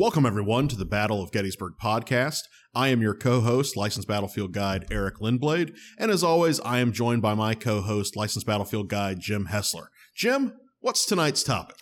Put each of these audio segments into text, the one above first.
Welcome, everyone, to the Battle of Gettysburg podcast. I am your co host, licensed battlefield guide Eric Lindblade. And as always, I am joined by my co host, licensed battlefield guide Jim Hessler. Jim, what's tonight's topic?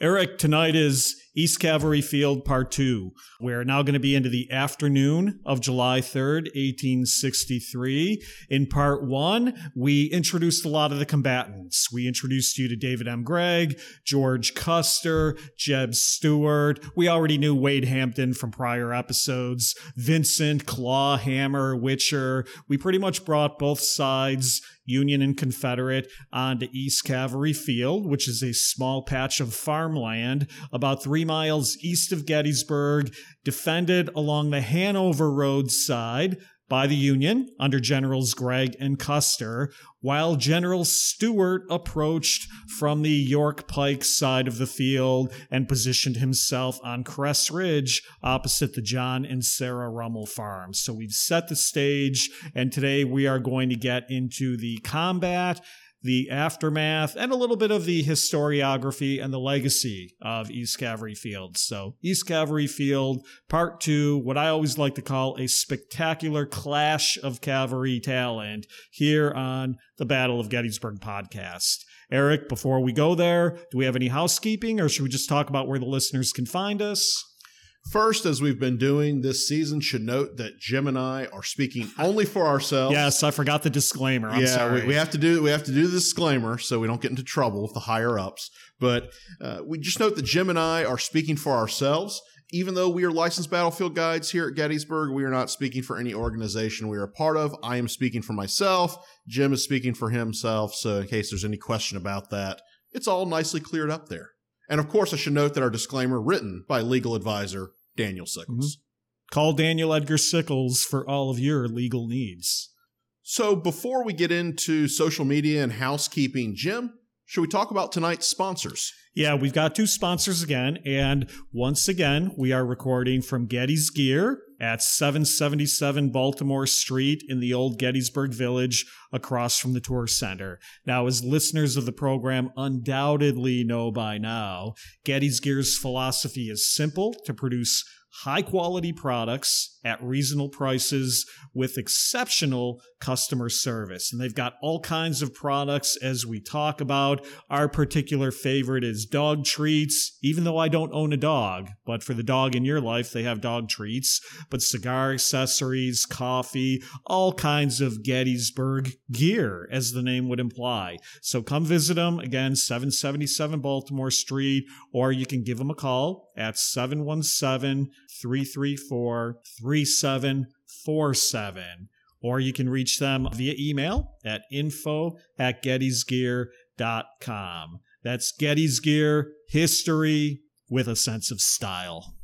Eric, tonight is East Cavalry Field Part 2. We're now going to be into the afternoon of July 3rd, 1863. In Part 1, we introduced a lot of the combatants. We introduced you to David M. Gregg, George Custer, Jeb Stuart. We already knew Wade Hampton from prior episodes, Vincent, Claw, Hammer, Witcher. We pretty much brought both sides Union and Confederate onto East Cavalry Field, which is a small patch of farmland about three miles east of Gettysburg, defended along the Hanover Road side by the Union under Generals Gregg and Custer, while General Stuart approached from the York Pike side of the field and positioned himself on Cress Ridge opposite the John and Sarah Rummel farms. So we've set the stage, and today we are going to get into the combat the aftermath, and a little bit of the historiography and the legacy of East Cavalry Field. So, East Cavalry Field, part two, what I always like to call a spectacular clash of cavalry talent here on the Battle of Gettysburg podcast. Eric, before we go there, do we have any housekeeping or should we just talk about where the listeners can find us? First, as we've been doing this season, should note that Jim and I are speaking only for ourselves. Yes, I forgot the disclaimer. I'm yeah, sorry. We, we, have to do we have to do the disclaimer so we don't get into trouble with the higher ups. But uh, we just note that Jim and I are speaking for ourselves. Even though we are licensed battlefield guides here at Gettysburg, we are not speaking for any organization we are a part of. I am speaking for myself. Jim is speaking for himself. So, in case there's any question about that, it's all nicely cleared up there. And of course, I should note that our disclaimer written by legal advisor Daniel Sickles. Mm-hmm. Call Daniel Edgar Sickles for all of your legal needs. So before we get into social media and housekeeping, Jim, should we talk about tonight's sponsors? Yeah, we've got two sponsors again. And once again, we are recording from Getty's Gear at 777 Baltimore Street in the old Gettysburg Village across from the tour center. Now, as listeners of the program undoubtedly know by now, Getty's Gear's philosophy is simple to produce high quality products at reasonable prices with exceptional customer service. And they've got all kinds of products as we talk about. Our particular favorite is dog treats, even though I don't own a dog, but for the dog in your life, they have dog treats, but cigar accessories, coffee, all kinds of Gettysburg gear, as the name would imply. So come visit them again, 777 Baltimore Street, or you can give them a call at 717 334 3747. Or you can reach them via email at info at gettysgear.com. That's Getty's Gear, history with a sense of style.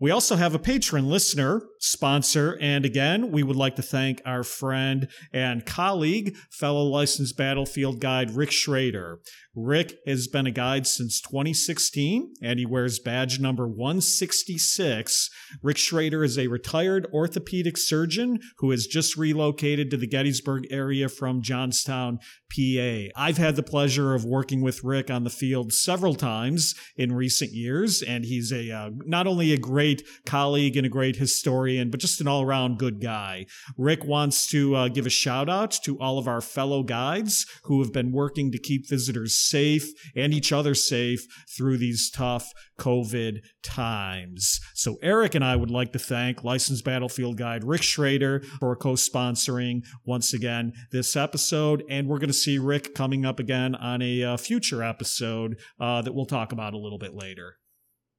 We also have a patron listener sponsor. And again, we would like to thank our friend and colleague, fellow licensed battlefield guide, Rick Schrader. Rick has been a guide since 2016 and he wears badge number 166. Rick Schrader is a retired orthopedic surgeon who has just relocated to the Gettysburg area from Johnstown, PA. I've had the pleasure of working with Rick on the field several times in recent years, and he's a uh, not only a great colleague and a great historian, but just an all around good guy. Rick wants to uh, give a shout out to all of our fellow guides who have been working to keep visitors safe and each other safe through these tough COVID times. So Eric and I would like to thank licensed battlefield guide Rick Schrader for co-sponsoring once again this episode. And we're going to see Rick coming up again on a uh, future episode uh, that we'll talk about a little bit later.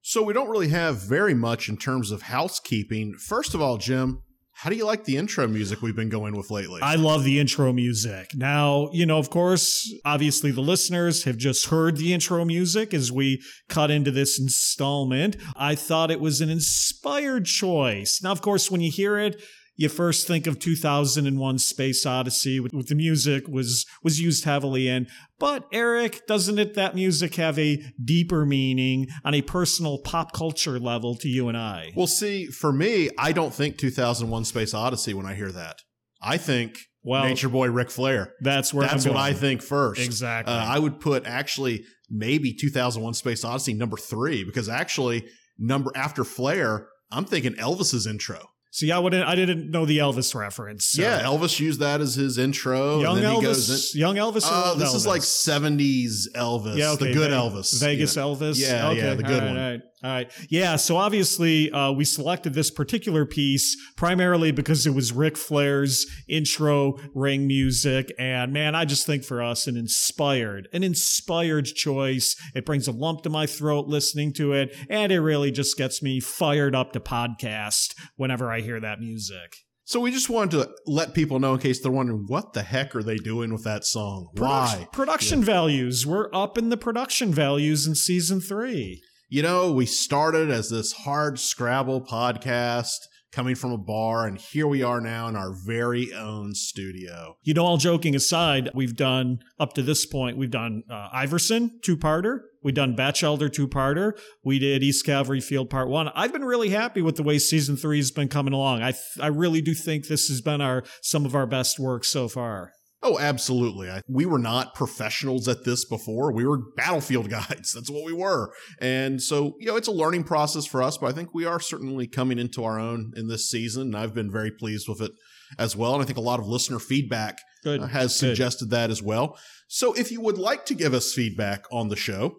So we don't really have very much in terms of housekeeping. First of all, Jim, how do you like the intro music we've been going with lately? I love the intro music. Now, you know, of course, obviously the listeners have just heard the intro music as we cut into this installment. I thought it was an inspired choice. Now, of course, when you hear it, you first think of 2001 Space Odyssey with, with, the music was was used heavily in. But Eric, doesn't it that music have a deeper meaning on a personal pop culture level to you and I? Well, see, for me, I don't think 2001 Space Odyssey when I hear that. I think well, Nature Boy Ric Flair. That's where that's what I think first. Exactly. Uh, I would put actually maybe 2001 Space Odyssey number three because actually number after Flair, I'm thinking Elvis's intro. See, I wouldn't. I didn't know the Elvis reference. so- Yeah, Elvis used that as his intro. young and then he Elvis. in- young Elvis. Oh, uh, old this is like 70s Elvis. Yeah, okay, the good Ve- Elvis. Vegas. Elvis. Yeah, okay, yeah, the good all right, one. All right, all right. Yeah, so obviously uh, we selected this particular piece primarily because it was Ric Flair's intro ring music, and man, I just think for us an inspired, an inspired choice. It brings a lump to my throat listening to it, and it really just gets me fired up to podcast whenever I hear that music. So we just wanted to let people know in case they're wondering what the heck are they doing with that song? Production, Why? Production values. We're up in the production values in season three. You know, we started as this hard Scrabble podcast coming from a bar, and here we are now in our very own studio. You know, all joking aside, we've done up to this point, we've done uh, Iverson two parter, we've done Bachelder two parter, we did East Cavalry Field part one. I've been really happy with the way season three has been coming along. I th- I really do think this has been our some of our best work so far. Oh, absolutely. I, we were not professionals at this before. We were battlefield guides. That's what we were. And so, you know, it's a learning process for us, but I think we are certainly coming into our own in this season. And I've been very pleased with it as well. And I think a lot of listener feedback Good. uh, has Good. suggested that as well. So if you would like to give us feedback on the show,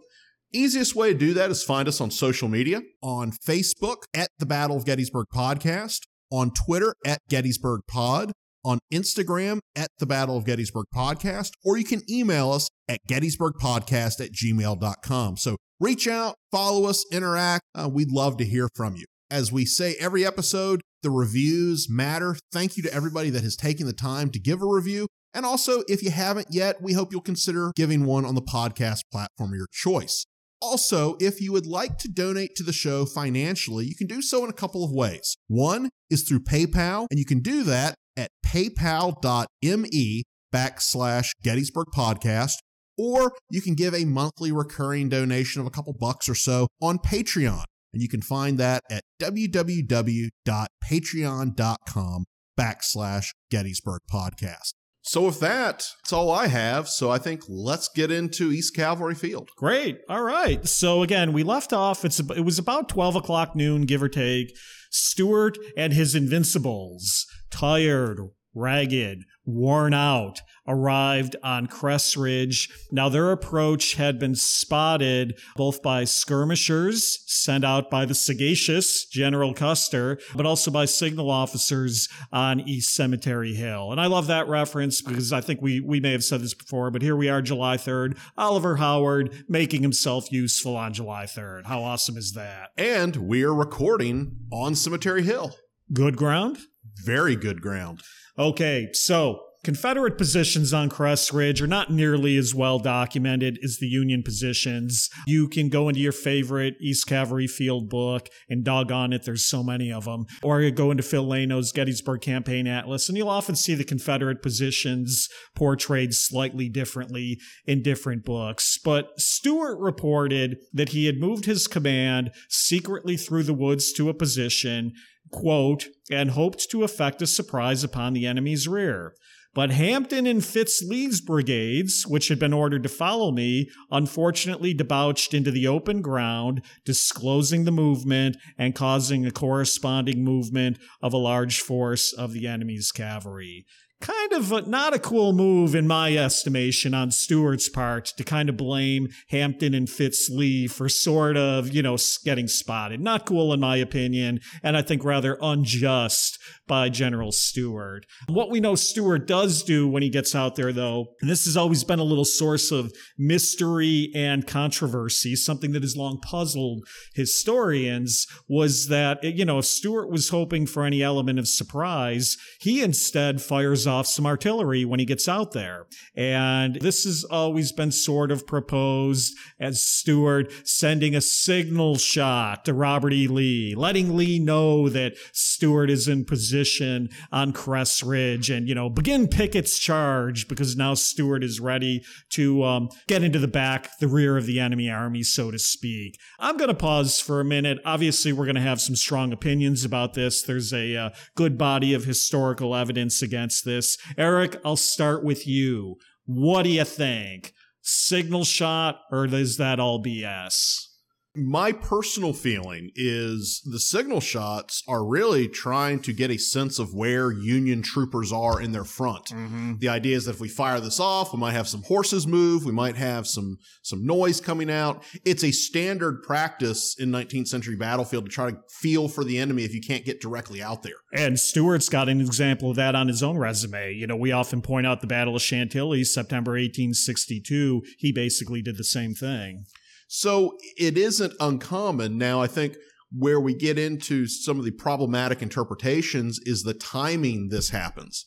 easiest way to do that is find us on social media on Facebook at the Battle of Gettysburg Podcast, on Twitter at Gettysburg Pod, on Instagram at the Battle of Gettysburg Podcast, or you can email us at gettysburgpodcast at gmail.com. So reach out, follow us, interact. Uh, we'd love to hear from you. As we say every episode, the reviews matter. Thank you to everybody that has taken the time to give a review. And also, if you haven't yet, we hope you'll consider giving one on the podcast platform of your choice. Also, if you would like to donate to the show financially, you can do so in a couple of ways. One is through PayPal, and you can do that at paypal.me backslash Gettysburg Podcast, or you can give a monthly recurring donation of a couple bucks or so on Patreon. And you can find that at www.patreon.com backslash Gettysburg Podcast. So with that, that's all I have. So I think let's get into East Cavalry Field. Great. All right. So again, we left off. It's it was about twelve o'clock noon, give or take. Stuart and his Invincibles, tired, ragged, worn out, arrived on Cress Ridge. Now their approach had been spotted both by skirmishers sent out by the sagacious General Custer, but also by signal officers on East Cemetery Hill. And I love that reference because I think we, we may have said this before, but here we are July 3rd. Oliver Howard making himself useful on July 3rd. How awesome is that? And we're recording on Cemetery Hill. Good ground? Very good ground. Okay, so Confederate positions on Cress Ridge are not nearly as well documented as the Union positions. You can go into your favorite East Cavalry Field book and doggone it, there's so many of them. Or you go into Phil Laino's Gettysburg Campaign Atlas, and you'll often see the Confederate positions portrayed slightly differently in different books. But Stuart reported that he had moved his command secretly through the woods to a position quote, and hoped to effect a surprise upon the enemy's rear. But Hampton and Fitz Lee's brigades, which had been ordered to follow me, unfortunately debouched into the open ground, disclosing the movement and causing a corresponding movement of a large force of the enemy's cavalry kind of a, not a cool move in my estimation on Stuart's part to kind of blame Hampton and Fitz Lee for sort of, you know, getting spotted. Not cool in my opinion, and I think rather unjust by General Stuart. What we know Stuart does do when he gets out there though, and this has always been a little source of mystery and controversy, something that has long puzzled historians, was that, you know, if Stuart was hoping for any element of surprise, he instead fires off some artillery when he gets out there. And this has always been sort of proposed as Stuart sending a signal shot to Robert E. Lee, letting Lee know that Stuart is in position on Cress Ridge and, you know, begin Pickett's charge because now Stuart is ready to um, get into the back, the rear of the enemy army, so to speak. I'm going to pause for a minute. Obviously, we're going to have some strong opinions about this. There's a uh, good body of historical evidence against this. Eric, I'll start with you. What do you think? Signal shot, or is that all BS? My personal feeling is the signal shots are really trying to get a sense of where Union troopers are in their front. Mm-hmm. The idea is that if we fire this off, we might have some horses move, we might have some some noise coming out. It's a standard practice in 19th century battlefield to try to feel for the enemy if you can't get directly out there. And Stuart's got an example of that on his own resume. You know, we often point out the Battle of Chantilly, September 1862. He basically did the same thing. So it isn't uncommon. Now, I think where we get into some of the problematic interpretations is the timing this happens.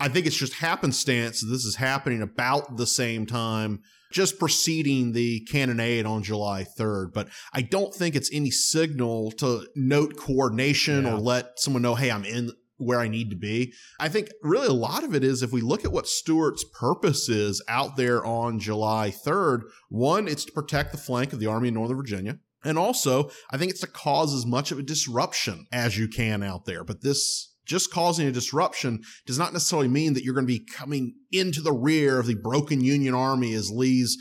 I think it's just happenstance. This is happening about the same time, just preceding the cannonade on July 3rd. But I don't think it's any signal to note coordination Yeah. or let someone know, hey, I'm in where I need to be. I think really a lot of it is if we look at what Stuart's purpose is out there on July 3rd, one, it's to protect the flank of the Army of Northern Virginia. And also, I think it's to cause as much of a disruption as you can out there. But this just causing a disruption does not necessarily mean that you're going to be coming into the rear of the broken Union Army as Lee's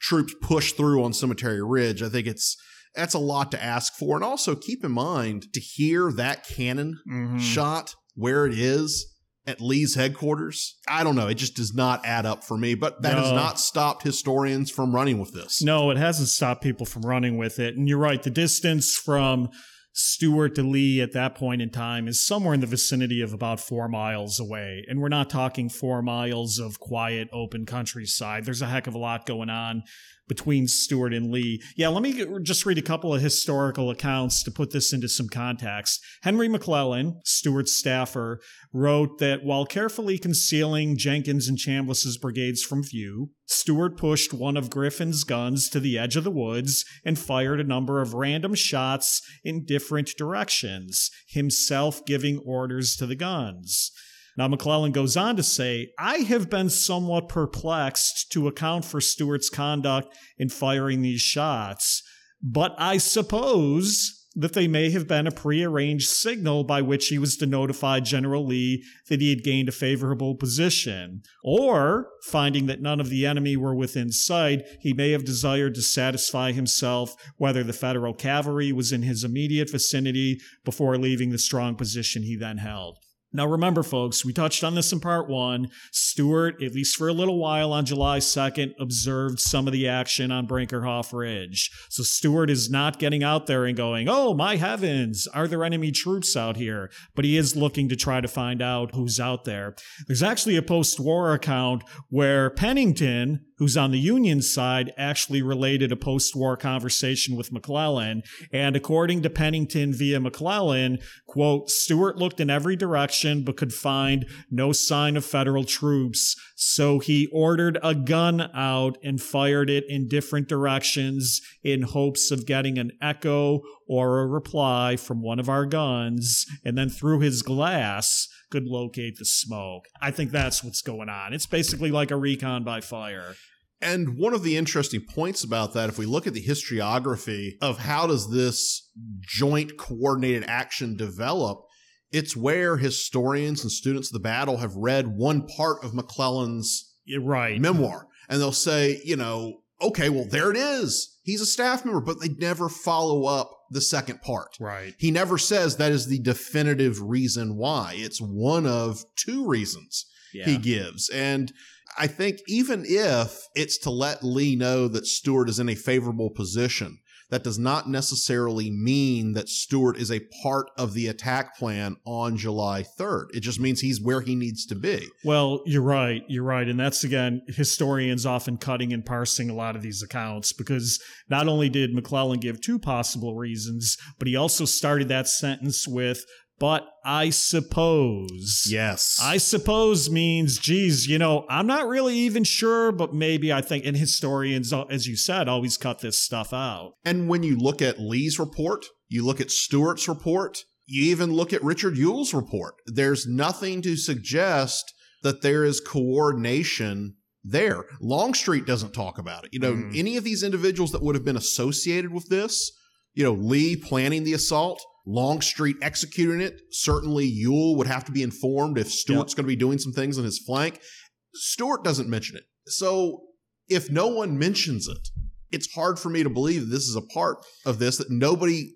troops push through on Cemetery Ridge. I think it's that's a lot to ask for. And also keep in mind to hear that cannon Mm-hmm. shot where it is at Lee's headquarters. I don't know. It just does not add up for me, but that has not stopped historians from running with this. No, it hasn't stopped people from running with it. And you're right, the distance from Stuart to Lee at that point in time is somewhere in the vicinity of about four miles away. And we're not talking four miles of quiet, open countryside. There's a heck of a lot going on between Stuart and Lee. Yeah, let me just read a couple of historical accounts to put this into some context. Henry McClellan, Stuart's staffer, wrote that while carefully concealing Jenkins and Chambliss's brigades from view, Stuart pushed one of Griffin's guns to the edge of the woods and fired a number of random shots in different directions, himself giving orders to the guns. Now, McClellan goes on to say, I have been somewhat perplexed to account for Stuart's conduct in firing these shots, but I suppose that they may have been a prearranged signal by which he was to notify General Lee that he had gained a favorable position. Or, finding that none of the enemy were within sight, he may have desired to satisfy himself whether the Federal cavalry was in his immediate vicinity before leaving the strong position he then held. Now, remember, folks, we touched on this in part one. Stuart, at least for a little while on July 2nd, observed some of the action on Brinkerhoff Ridge. So Stuart is not getting out there and going, Oh, my heavens, are there enemy troops out here? But he is looking to try to find out who's out there. There's actually a post war account where Pennington, who's on the Union side, actually related a post war conversation with McClellan. And according to Pennington via McClellan, quote, Stuart looked in every direction but could find no sign of federal troops. So he ordered a gun out and fired it in different directions in hopes of getting an echo or a reply from one of our guns. And then through his glass, could locate the smoke. I think that's what's going on. It's basically like a recon by fire. And one of the interesting points about that, if we look at the historiography of how does this joint coordinated action develop, it's where historians and students of the battle have read one part of McClellan's right. memoir. And they'll say, you know, okay, well, there it is. He's a staff member, but they never follow up the second part. Right. He never says that is the definitive reason why. It's one of two reasons Yeah. he gives. And I think even if it's to let Lee know that Stuart is in a favorable position, that does not necessarily mean that Stuart is a part of the attack plan on July 3rd. It just means he's where he needs to be. Well, you're right. You're right. And that's again, historians often cutting and parsing a lot of these accounts because not only did McClellan give two possible reasons, but he also started that sentence with, but I suppose. Yes. I suppose means, geez, you know, I'm not really even sure, but maybe I think, and historians, uh, as you said, always cut this stuff out. And when you look at Lee's report, you look at Stuart's report, you even look at Richard Ewell's report, there's nothing to suggest that there is coordination there. Longstreet doesn't talk about it. You know, Mhm. any of these individuals that would have been associated with this, you know, Lee planning the assault, Longstreet executing it, certainly Ewell would have to be informed if Stuart's going to be doing some things on his flank. Stuart doesn't mention it. So if no one mentions it, it's hard for me to believe this is a part of this that nobody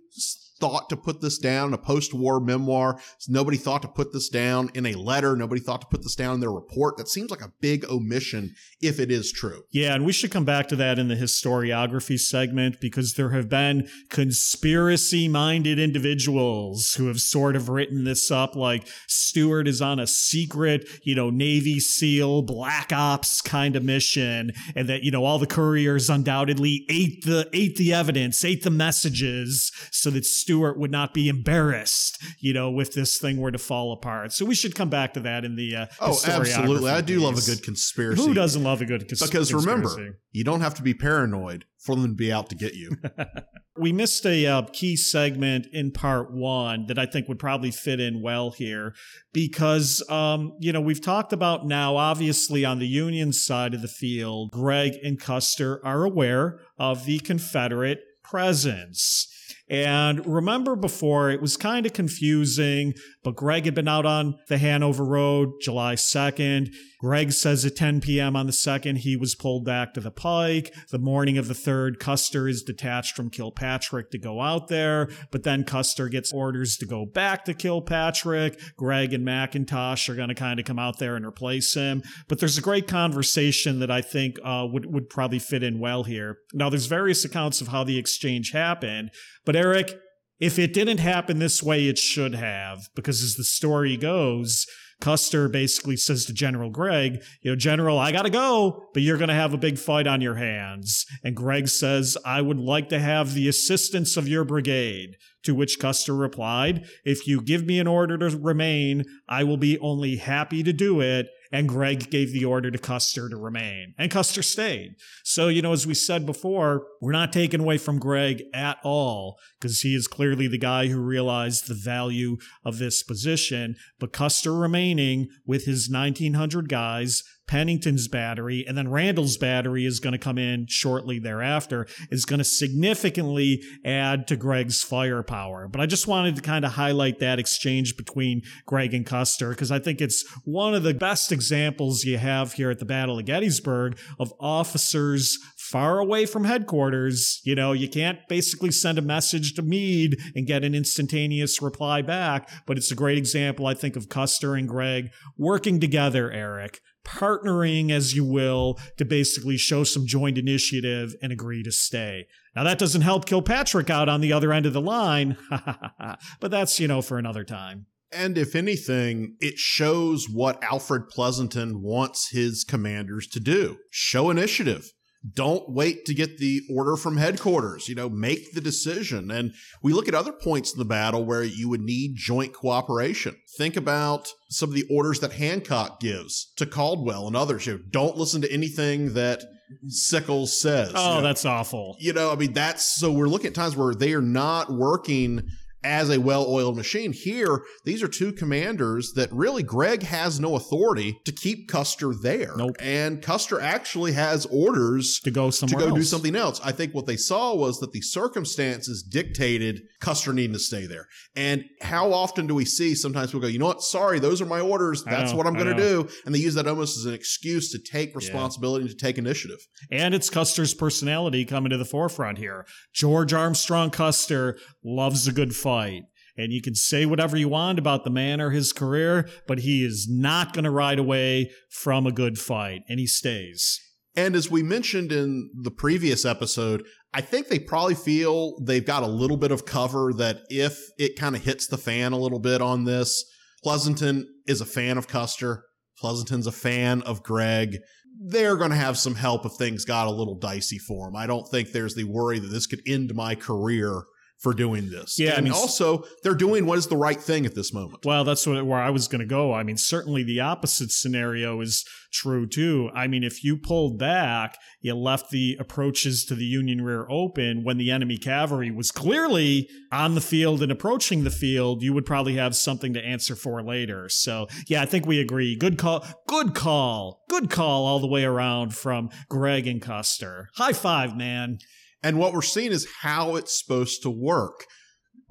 thought to put this down a post-war memoir. Nobody thought to put this down in a letter. Nobody thought to put this down in their report. That seems like a big omission if it is true. Yeah, and we should come back to that in the historiography segment because there have been conspiracy-minded individuals who have sort of written this up like Stuart is on a secret, you know, Navy SEAL black ops kind of mission and that, you know, all the couriers undoubtedly ate the ate the evidence, ate the messages so that Stuart would not be embarrassed, you know, if this thing were to fall apart. So we should come back to that in the uh, oh, absolutely. I do piece. love a good conspiracy. Who doesn't love a good cons- because conspiracy? Because remember, you don't have to be paranoid for them to be out to get you. we missed a uh, key segment in part one that I think would probably fit in well here because, um, you know, we've talked about now, obviously, on the Union side of the field, Gregg and Custer are aware of the Confederate presence. And remember before, it was kind of confusing, but Gregg had been out on the Hanover Road July 2nd. Gregg says at 10 p.m. on the 2nd, he was pulled back to the pike. The morning of the 3rd, Custer is detached from Kilpatrick to go out there, but then Custer gets orders to go back to Kilpatrick. Gregg and McIntosh are going to kind of come out there and replace him. But there's a great conversation that I think uh, would, would probably fit in well here. Now, there's various accounts of how the exchange happened, but Eric, if it didn't happen this way, it should have, because as the story goes, Custer basically says to General Gregg, you know, General, I gotta go, but you're gonna have a big fight on your hands. And Gregg says, I would like to have the assistance of your brigade. To which Custer replied, If you give me an order to remain, I will be only happy to do it and Gregg gave the order to Custer to remain, and Custer stayed. So, you know, as we said before, we're not taken away from Gregg at all, because he is clearly the guy who realized the value of this position. But Custer remaining with his 1900 guys Pennington's battery, and then Randol's battery is going to come in shortly thereafter, is going to significantly add to Gregg's firepower. But I just wanted to kind of highlight that exchange between Gregg and Custer because I think it's one of the best examples you have here at the Battle of Gettysburg of officers far away from headquarters. You know, you can't basically send a message to Meade and get an instantaneous reply back, but it's a great example, I think, of Custer and Gregg working together, Eric, partnering, as you will, to basically show some joint initiative and agree to stay. Now, that doesn't help Kilpatrick out on the other end of the line, but that's, you know, for another time. And if anything, it shows what Alfred Pleasonton wants his commanders to do show initiative don't wait to get the order from headquarters. You know, make the decision. And we look at other points in the battle where you would need joint cooperation. Think about some of the orders that Hancock gives to Caldwell and others. You know, don't listen to anything that Sickles says. Oh, you know, that's awful. You know, I mean, that's so we're looking at times where they are not working as a well oiled machine. Here, these are two commanders that really Gregg has no authority to keep Custer there. Nope. And Custer actually has orders to go somewhere to go else. do something else. I think what they saw was that the circumstances dictated Custer needing to stay there. And how often do we see sometimes people go, you know what? Sorry, those are my orders. That's know, what I'm going to do. And they use that almost as an excuse to take responsibility yeah. to take initiative. And it's Custer's personality coming to the forefront here. George Armstrong Custer loves a good fight fight. And you can say whatever you want about the man or his career, but he is not going to ride away from a good fight, and he stays. And as we mentioned in the previous episode, I think they probably feel they've got a little bit of cover that if it kind of hits the fan a little bit on this, Pleasonton is a fan of Custer. Pleasonton's a fan of Gregg. They're going to have some help if things got a little dicey for him. I don't think there's the worry that this could end my career for doing this. Yeah, and I mean, also they're doing what is the right thing at this moment. Well, that's what, where I was going to go. I mean, certainly the opposite scenario is true too. I mean, if you pulled back, you left the approaches to the Union rear open when the enemy cavalry was clearly on the field and approaching the field, you would probably have something to answer for later. So, yeah, I think we agree. Good call. Good call. Good call all the way around from Gregg and Custer. High five, man. And what we're seeing is how it's supposed to work.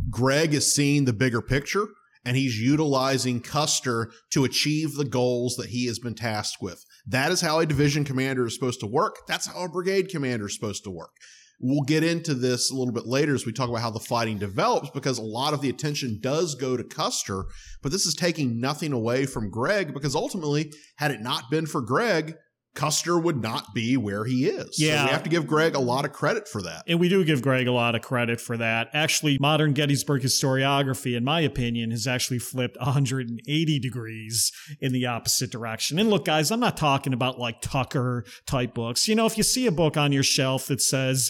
Gregg is seeing the bigger picture and he's utilizing Custer to achieve the goals that he has been tasked with. That is how a division commander is supposed to work. That's how a brigade commander is supposed to work. We'll get into this a little bit later as we talk about how the fighting develops because a lot of the attention does go to Custer, but this is taking nothing away from Gregg because ultimately, had it not been for Gregg, Custer would not be where he is. Yeah. So we have to give Gregg a lot of credit for that. And we do give Gregg a lot of credit for that. Actually, modern Gettysburg historiography, in my opinion, has actually flipped 180 degrees in the opposite direction. And look, guys, I'm not talking about like Tucker type books. You know, if you see a book on your shelf that says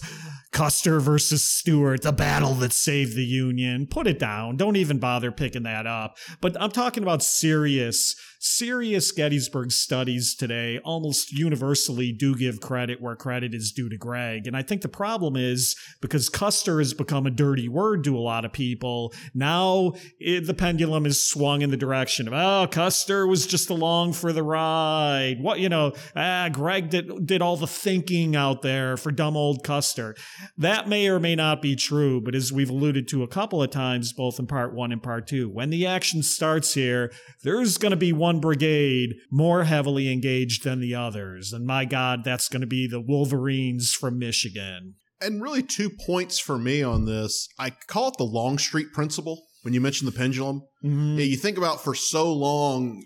Custer versus Stuart, the battle that saved the Union, put it down. Don't even bother picking that up. But I'm talking about serious serious Gettysburg studies today almost universally do give credit where credit is due to Gregg. And I think the problem is because Custer has become a dirty word to a lot of people, now it, the pendulum is swung in the direction of, oh, Custer was just along for the ride. What, you know, ah, Gregg did, did all the thinking out there for dumb old Custer. That may or may not be true, but as we've alluded to a couple of times, both in part one and part two, when the action starts here, there's going to be one brigade more heavily engaged than the others. And my God, that's going to be the Wolverines from Michigan. And really, two points for me on this. I call it the Longstreet principle when you mention the pendulum. Mhm. Yeah, you think about for so long,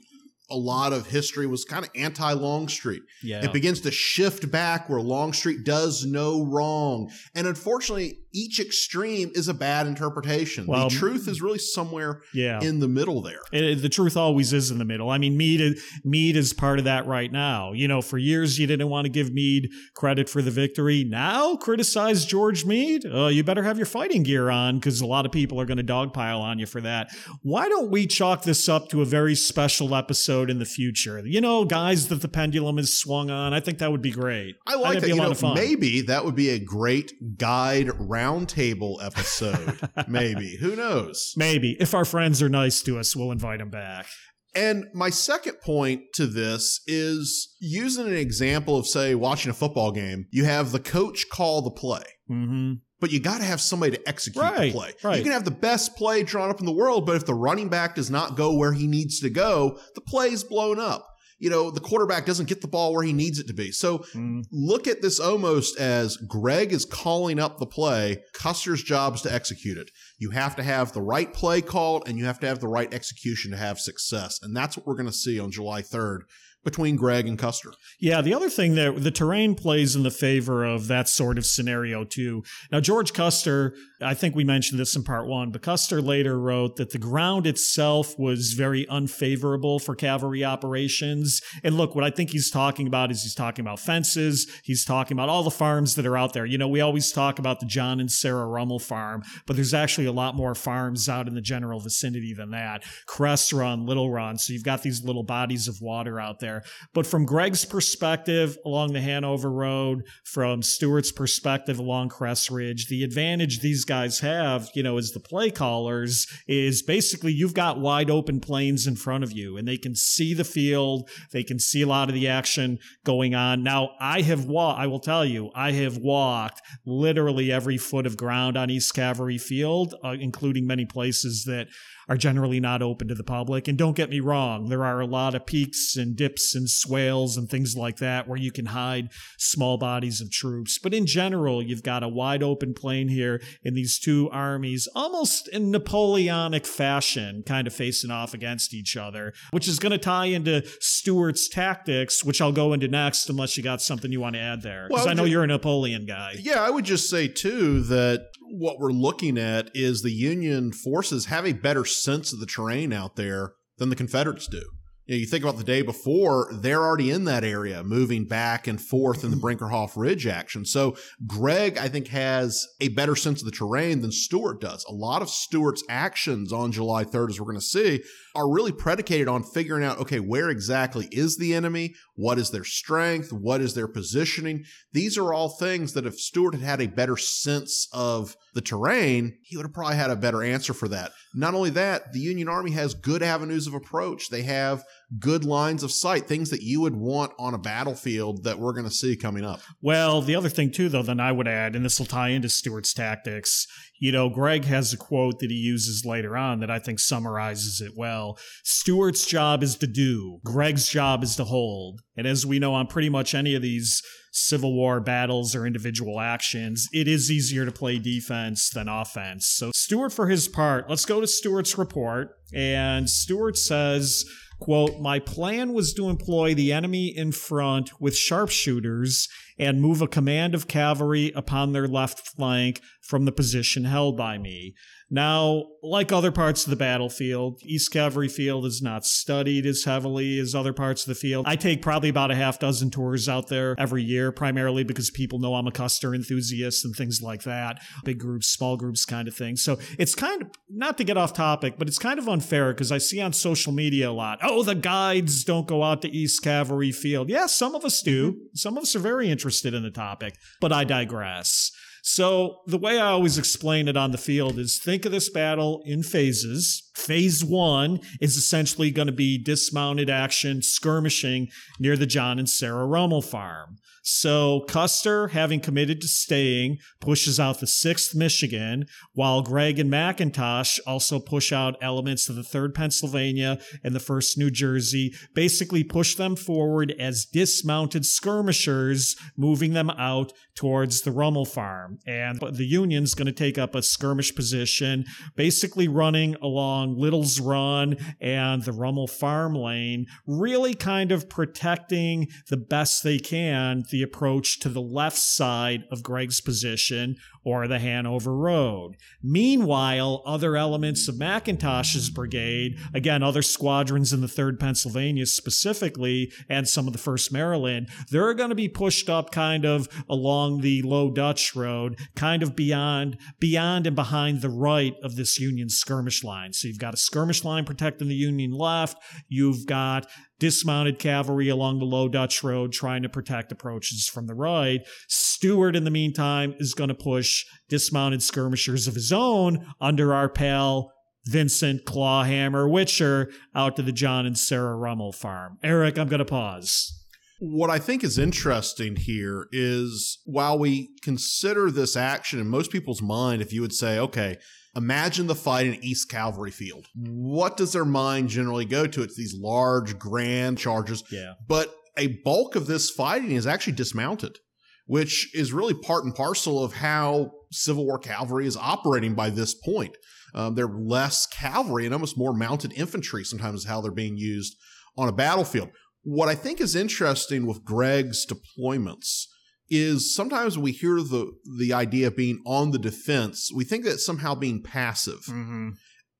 a lot of history was kind of anti Longstreet. Yeah. It begins to shift back where Longstreet does no wrong. And unfortunately, each extreme is a bad interpretation. Well, the truth is really somewhere yeah. in the middle there. It- the truth always is in the middle. I mean, Meade, is, Meade is part of that right now. You know, for years you didn't want to give Meade credit for the victory. Now criticize George Meade. Uh, you better have your fighting gear on because a lot of people are going to dogpile on you for that. Why don't we chalk this up to a very special episode in the future? You know, guys that the pendulum is swung on. I think that would be great. I like That'd be a You lot know, of fun. maybe that would be a great guide roundtable episode. maybe. Who knows? Maybe if our friends are nice to us, we'll invite them back. And my second point to this is using an example of, say, watching a football game. You have the coach call the play, hmm but you got to have somebody to execute Right, the play. right. You can have the best play drawn up in the world, but if the running back does not go where he needs to go, the play is blown up. You know, the quarterback doesn't get the ball where he needs it to be. So Mm. look at this almost as Gregg is calling up the play. Custer's job is to execute it. You have to have the right play called and you have to have the right execution to have success. And that's what we're going to see on July 3rd between Gregg and Custer. Yeah, the other thing that the terrain plays in the favor of that sort of scenario too. Now, George Custer, I think we mentioned this in part one, but Custer later wrote that the ground itself was very unfavorable for cavalry operations. And look, what I think he's talking about is he's talking about fences. He's talking about all the farms that are out there. You know, we always talk about the John and Sarah Rummel farm, but there's actually a lot more farms out in the general vicinity than that. Cress Run, Little Run. So you've got these little bodies of water out there. But from Gregg's perspective along the Hanover Road, from Stuart's perspective along Cress Ridge, the advantage these guys have, you know, as the play callers is basically you've got wide open planes in front of you and they can see the field. They can see a lot of the action going on. Now, I have walked, I will tell you, I have walked literally every foot of ground on East Cavalry Field, uh, including many places that are generally not open to the public. And don't get me wrong, there are a lot of peaks and dips and swales and things like that where you can hide small bodies of troops. But in general, you've got a wide open plain here in these two armies, almost in Napoleonic fashion, kind of facing off against each other, which is going to tie into Stuart's tactics, which I'll go into next, unless you got something you want to add there. Because Well, I know you're a Napoleon guy. Yeah, I would just say too that what we're looking at is the Union forces have a better sense of the terrain out there than the Confederates do. You, know, you think about the day before, they're already in that area, moving back and forth in the mm-hmm. Brinkerhoff Ridge action. So Gregg, I think, has a better sense of the terrain than Stuart does. A lot of Stuart's actions on July 3rd, as we're going to see, are really predicated on figuring out, okay, where exactly is the enemy? What is their strength? What is their positioning? These are all things that if Stuart had had a better sense of the terrain, he would have probably had a better answer for that. Not only that, the Union Army has good avenues of approach. They have good lines of sight, things that you would want on a battlefield that we're going to see coming up. Well, the other thing too, though, then I would add, and this will tie into Stuart's tactics. You know, Gregg has a quote that he uses later on that I think summarizes it well. Stuart's job is to do. Gregg's job is to hold. And as we know on pretty much any of these Civil War battles or individual actions, it is easier to play defense than offense. So, Stuart, for his part, let's go to Stuart's report. And Stuart says, quote, My plan was to employ the enemy in front with sharpshooters and move a command of cavalry upon their left flank from the position held by me. Now, like other parts of the battlefield, East Cavalry Field is not studied as heavily as other parts of the field. I take probably about a half dozen tours out there every year, primarily because people know I'm a Custer enthusiast and things like that. Big groups, small groups kind of thing. So it's kind of, not to get off topic, but it's kind of unfair because I see on social media a lot, oh, the guides don't go out to East Cavalry Field. Yeah, some of us do. Mm-hmm. Some of us are very interested in the topic, but I digress. So, the way I always explain it on the field is think of this battle in phases. Phase one is essentially going to be dismounted action, skirmishing near the John and Sarah Rummel farm. So Custer, having committed to staying, pushes out the 6th Michigan, while Gregg and McIntosh also push out elements of the 3rd Pennsylvania and the 1st New Jersey, basically push them forward as dismounted skirmishers, moving them out towards the Rummel farm. And the Union's going to take up a skirmish position, basically running along Little's Run and the Rummel farm lane, really kind of protecting the best they can the approach to the left side of Gregg's position or the Hanover Road. Meanwhile, other elements of McIntosh's brigade, again, other squadrons in the 3rd Pennsylvania specifically, and some of the 1st Maryland, they're going to be pushed up kind of along the Low Dutch Road, kind of beyond, beyond and behind the right of this Union skirmish line. So you've got a skirmish line protecting the Union left. You've got dismounted cavalry along the Low Dutch Road trying to protect approaches from the right. Stuart, in the meantime, is going to push dismounted skirmishers of his own under our pal Vincent Clawhammer Witcher out to the John and Sarah Rummel farm. Eric, I'm going to pause. What I think is interesting here is while we consider this action in most people's mind, if you would say, okay, Imagine the fight in East Cavalry Field. What does their mind generally go to? It's these large, grand charges. Yeah. But a bulk of this fighting is actually dismounted, which is really part and parcel of how Civil War cavalry is operating by this point. Um, they're less cavalry and almost more mounted infantry, sometimes, how they're being used on a battlefield. What I think is interesting with Gregg's deployments is sometimes we hear the the idea of being on the defense, we think that somehow being passive. Mm-hmm.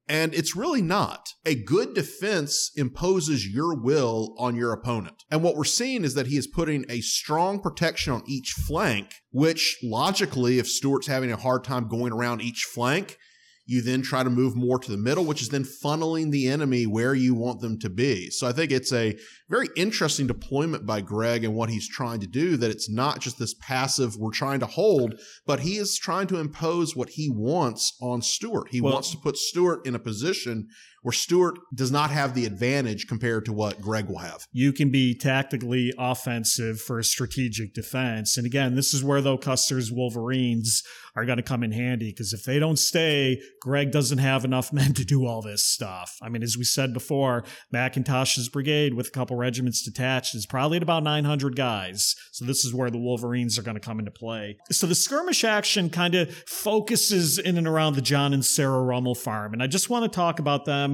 And it's really not. A good defense imposes your will on your opponent. And what we're seeing is that he is putting a strong protection on each flank, which logically, if Stuart's having a hard time going around each flank, you then try to move more to the middle, which is then funneling the enemy where you want them to be. So I think it's a very interesting deployment by Gregg and what he's trying to do, that it's not just this passive, we're trying to hold, but he is trying to impose what he wants on Stuart. He well, wants to put Stuart in a position where Stuart does not have the advantage compared to what Gregg will have. You can be tactically offensive for a strategic defense. And again, this is where though Custer's Wolverines are going to come in handy because if they don't stay, Gregg doesn't have enough men to do all this stuff. I mean, as we said before, McIntosh's brigade with a couple regiments detached is probably at about 900 guys. So this is where the Wolverines are going to come into play. So the skirmish action kind of focuses in and around the John and Sarah Rummel farm. And I just want to talk about them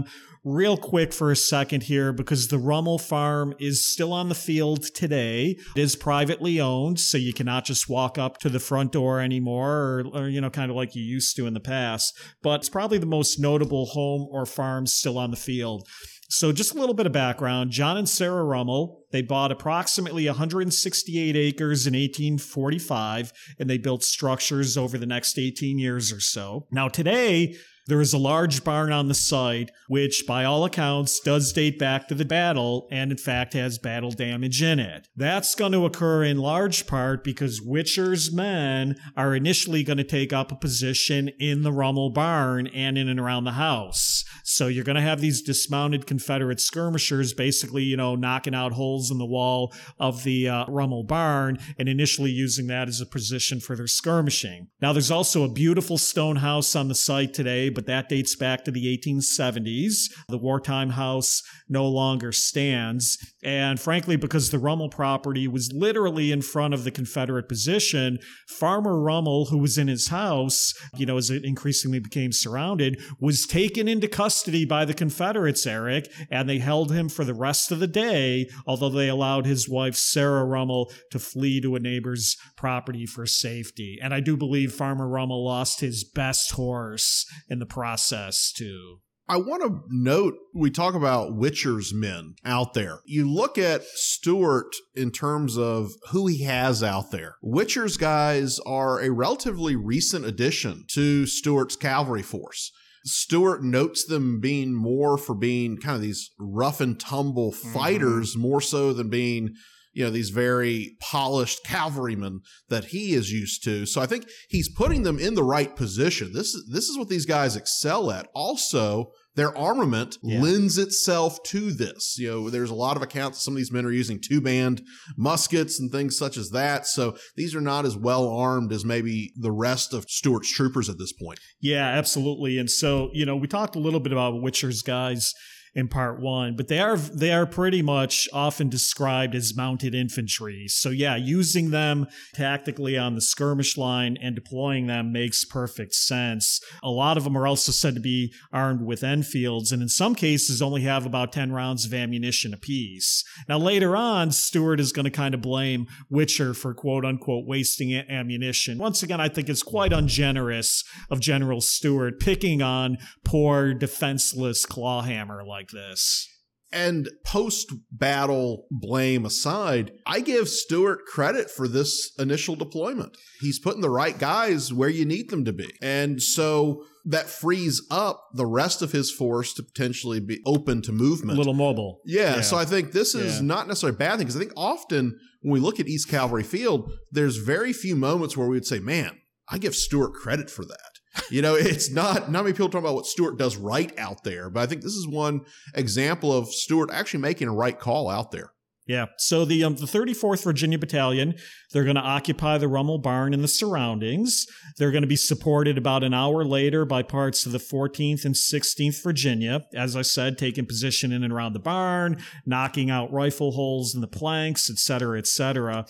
real quick for a second here because the Rummel farm is still on the field today. It is privately owned, so you cannot just walk up to the front door anymore or, or, you know, kind of like you used to in the past. But it's probably the most notable home or farm still on the field. So, just a little bit of background John and Sarah Rummel, they bought approximately 168 acres in 1845 and they built structures over the next 18 years or so. Now, today, there is a large barn on the site, which by all accounts does date back to the battle and in fact has battle damage in it. That's going to occur in large part because Witcher's men are initially going to take up a position in the Rummel barn and in and around the house. So you're going to have these dismounted Confederate skirmishers basically, you know, knocking out holes in the wall of the uh, Rummel barn and initially using that as a position for their skirmishing. Now, there's also a beautiful stone house on the site today, but that dates back to the 1870s. The wartime house no longer stands. And frankly, because the Rummel property was literally in front of the Confederate position, Farmer Rummel, who was in his house, you know, as it increasingly became surrounded, was taken into custody by the Confederates, Eric, and they held him for the rest of the day, although they allowed his wife, Sarah Rummel, to flee to a neighbor's property for safety. And I do believe Farmer Rummel lost his best horse in the process, too. I want to note we talk about Witcher's men out there. You look at Stuart in terms of who he has out there. Witcher's guys are a relatively recent addition to Stuart's cavalry force. Stuart notes them being more for being kind of these rough and tumble mm-hmm. fighters more so than being you know these very polished cavalrymen that he is used to. So I think he's putting them in the right position. This is this is what these guys excel at. Also, their armament yeah. lends itself to this. You know, there's a lot of accounts some of these men are using two band muskets and things such as that. So these are not as well armed as maybe the rest of Stuart's troopers at this point. Yeah, absolutely. And so, you know, we talked a little bit about Witcher's guys in part one, but they are they are pretty much often described as mounted infantry. So yeah, using them tactically on the skirmish line and deploying them makes perfect sense. A lot of them are also said to be armed with Enfields, and in some cases only have about ten rounds of ammunition apiece. Now later on, Stuart is going to kind of blame Witcher for quote unquote wasting ammunition. Once again, I think it's quite ungenerous of General Stuart picking on poor defenseless clawhammer like like this. And post battle blame aside, I give Stuart credit for this initial deployment. He's putting the right guys where you need them to be. And so that frees up the rest of his force to potentially be open to movement. A little mobile. Yeah. yeah. So I think this is yeah. not necessarily a bad thing because I think often when we look at East Cavalry Field, there's very few moments where we would say, man, I give Stuart credit for that you know, it's not not many people talk about what Stuart does right out there, but I think this is one example of Stuart actually making a right call out there. Yeah. So the um, the 34th Virginia Battalion, they're going to occupy the Rummel Barn and the surroundings. They're going to be supported about an hour later by parts of the 14th and 16th Virginia. As I said, taking position in and around the barn, knocking out rifle holes in the planks, et cetera, et cetera.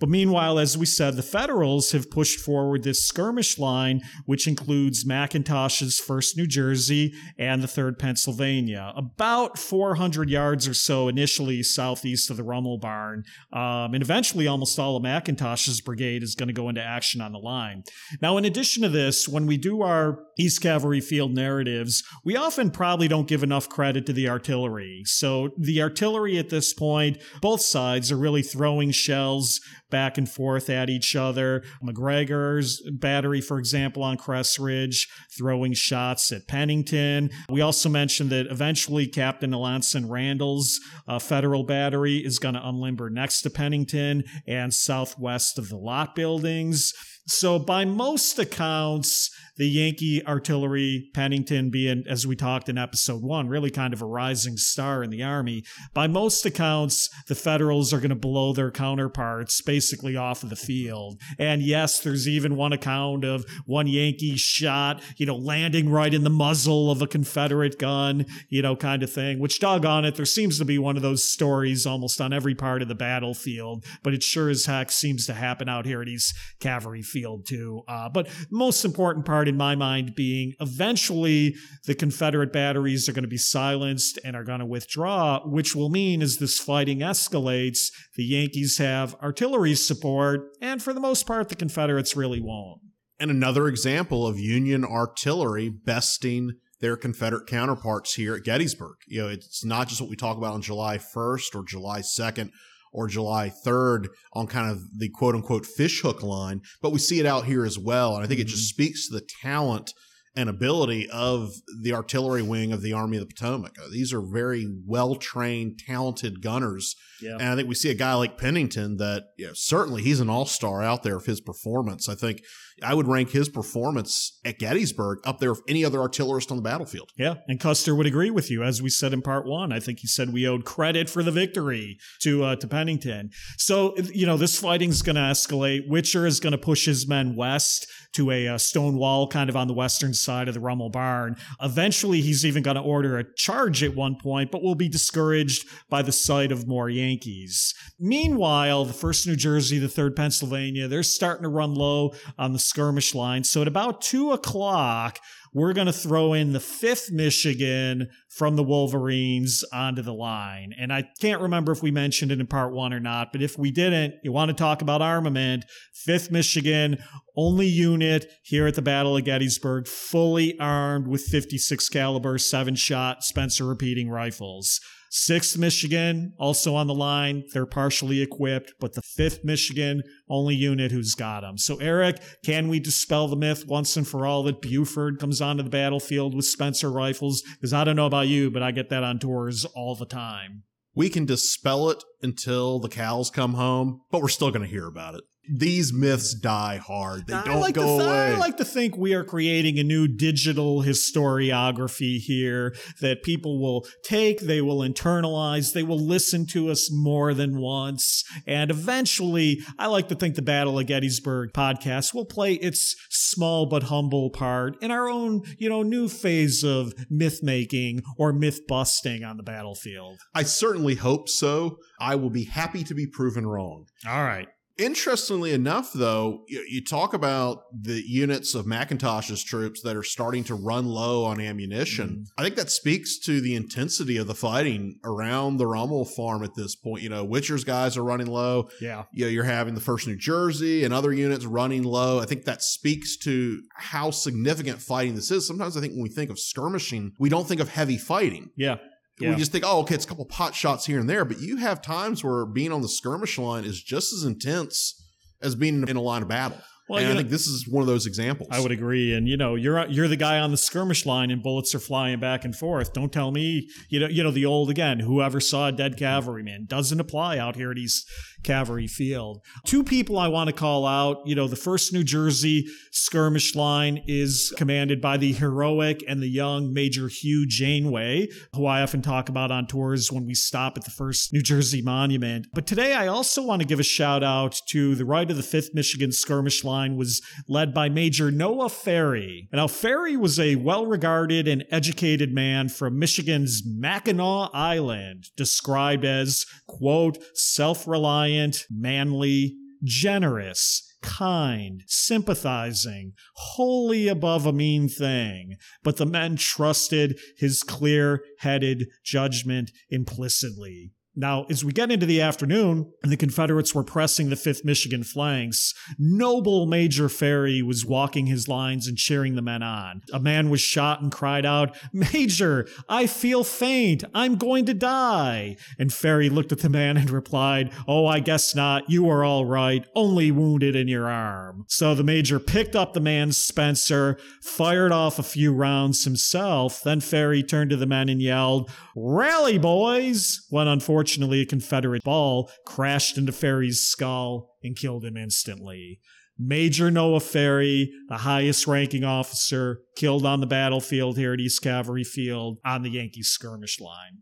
But meanwhile, as we said, the Federals have pushed forward this skirmish line, which includes McIntosh's 1st New Jersey and the 3rd Pennsylvania, about 400 yards or so initially southeast of the Rummel Barn. Um, and eventually, almost all of McIntosh's brigade is going to go into action on the line. Now, in addition to this, when we do our East Cavalry Field narratives, we often probably don't give enough credit to the artillery. So the artillery at this point, both sides are really throwing shells back and forth at each other. McGregor's battery, for example, on Cress Ridge, throwing shots at Pennington. We also mentioned that eventually Captain Alanson Randol's uh, federal battery is going to unlimber next to Pennington and southwest of the Lott buildings. So, by most accounts, the Yankee artillery, Pennington being, as we talked in episode one, really kind of a rising star in the Army. By most accounts, the Federals are going to blow their counterparts basically off of the field. And yes, there's even one account of one Yankee shot, you know, landing right in the muzzle of a Confederate gun, you know, kind of thing, which doggone it, there seems to be one of those stories almost on every part of the battlefield, but it sure as heck seems to happen out here at East Cavalry Field too. Uh, but most important part in my mind being eventually the Confederate batteries are going to be silenced and are going to withdraw, which will mean as this fighting escalates, the Yankees have artillery support, and for the most part, the Confederates really won't. And another example of Union artillery besting their Confederate counterparts here at Gettysburg. You know, it's not just what we talk about on July 1st or July 2nd or July 3rd on kind of the quote unquote fishhook line, but we see it out here as well. And I think it just mm-hmm. speaks to the talent and ability of the artillery wing of the Army of the Potomac. These are very well trained, talented gunners. Yeah. And I think we see a guy like Pennington that you know, certainly he's an all star out there of his performance. I think I would rank his performance at Gettysburg up there with any other artillerist on the battlefield. Yeah, and Custer would agree with you, as we said in part one. I think he said we owed credit for the victory to uh, to Pennington. So you know this fighting's going to escalate. Witcher is going to push his men west to a, a, uh, stone wall kind of on the western side of the Rummel barn. Eventually, he's even going to order a charge at one point, but will be discouraged by the sight of more Yankees. Meanwhile, the 1st New Jersey, the 3rd Pennsylvania, they're starting to run low on the skirmish line. So at about 2 o'clock, we're going to throw in the fifth Michigan from the Wolverines onto the line. And I can't remember if we mentioned it in part one or not, but if we didn't, you want to talk about armament, fifth Michigan, only unit here at the Battle of Gettysburg, fully armed with 56 caliber seven shot Spencer repeating rifles. Sixth Michigan also on the line. They're partially equipped, but the fifth Michigan only unit who's got them. So, Eric, can we dispel the myth once and for all that Buford comes onto the battlefield with Spencer rifles? Because I don't know about you, but I get that on tours all the time. We can dispel it until the cows come home, but we're still going to hear about it these myths die hard. They don't like go th- away. I like to think we are creating a new digital historiography here that people will take, they will internalize, they will listen to us more than once. And eventually, I like to think the Battle of Gettysburg podcast will play its small but humble part in our own, you know, new phase of myth making or myth busting on the battlefield. I certainly hope so. I will be happy to be proven wrong. All right. Interestingly enough, though, you, you, talk about the units of McIntosh's troops that are starting to run low on ammunition. Mm. I think that speaks to the intensity of the fighting around the Rummel farm at this point. You know, Witcher's guys are running low. Yeah. You know, you're having the 1st New Jersey and other units running low. I think that speaks to how significant fighting this is. Sometimes I think when we think of skirmishing, we don't think of heavy fighting. Yeah. Yeah. We just think, oh, okay, it's a couple pot shots here and there, but you have times where being on the skirmish line is just as intense as being in a line of battle. Well, and I think this is one of those examples. I would agree. And you know, you're you're the guy on the skirmish line, and bullets are flying back and forth. Don't tell me, you know, you know the old again. Whoever saw a dead cavalryman doesn't apply out here at East Cavalry Field. Two people I want to call out. You know, the first New Jersey skirmish line is commanded by the heroic and the young Major Hugh Janeway, who I often talk about on tours when we stop at the first New Jersey Monument. But today, I also want to give a shout out to the right of the Fifth Michigan skirmish line line was led by Major Noah Ferry. Now, Ferry was a well regarded and educated man from Michigan's Mackinac Island, described as, quote, self reliant, manly, generous, kind, sympathizing, wholly above a mean thing. But the men trusted his clear headed judgment implicitly. Now, as we get into the afternoon and the Confederates were pressing the 5th Michigan flanks, noble Major Ferry was walking his lines and cheering the men on. A man was shot and cried out, Major, I feel faint. I'm going to die. And Ferry looked at the man and replied, Oh, I guess not. You are all right. Only wounded in your arm. So the Major picked up the man's Spencer, fired off a few rounds himself. Then Ferry turned to the men and yelled, Rally, boys! When unfortunately, Unfortunately, a Confederate ball crashed into Ferry's skull and killed him instantly. Major Noah Ferry, the highest ranking officer, killed on the battlefield here at East Cavalry Field on the Yankee skirmish line.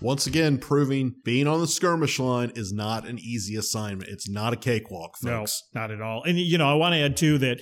Once again, proving being on the skirmish line is not an easy assignment. It's not a cakewalk, folks. No, not at all. And, you know, I want to add, too, that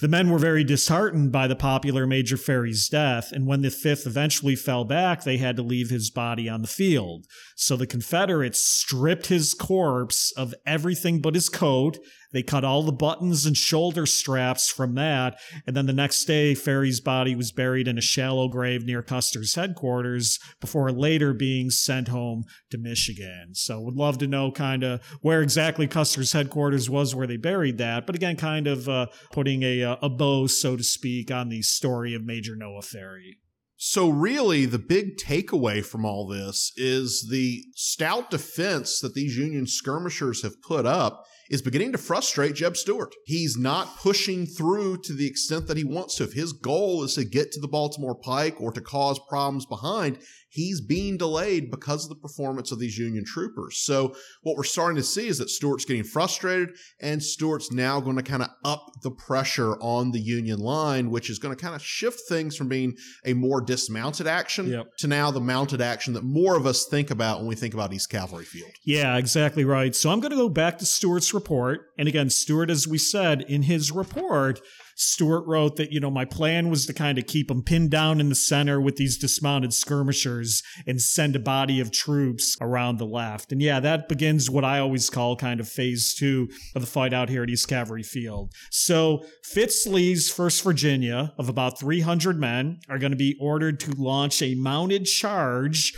the men were very disheartened by the popular Major Ferry's death, and when the 5th eventually fell back, they had to leave his body on the field. So the Confederates stripped his corpse of everything but his coat they cut all the buttons and shoulder straps from that. And then the next day, Ferry's body was buried in a shallow grave near Custer's headquarters before later being sent home to Michigan. So would love to know kind of where exactly Custer's headquarters was where they buried that. But again, kind of uh, putting a, uh, a bow, so to speak, on the story of Major Noah Ferry. So, really, the big takeaway from all this is the stout defense that these Union skirmishers have put up is beginning to frustrate Jeb Stuart. He's not pushing through to the extent that he wants to. If his goal is to get to the Baltimore Pike or to cause problems behind, he's being delayed because of the performance of these Union troopers. So what we're starting to see is that Stuart's getting frustrated and Stuart's now going to kind of up the pressure on the Union line, which is going to kind of shift things from being a more dismounted action yep. to now the mounted action that more of us think about when we think about East Cavalry Field. Yeah, exactly right. So I'm going to go back to Stuart's report. And again, Stuart, as we said in his report, Stuart wrote that, you know, my plan was to kind of keep them pinned down in the center with these dismounted skirmishers and send a body of troops around the left. And yeah, that begins what I always call kind of phase two of the fight out here at East Cavalry Field. So Fitz Lee's 1st Virginia of about 300 men are going to be ordered to launch a mounted charge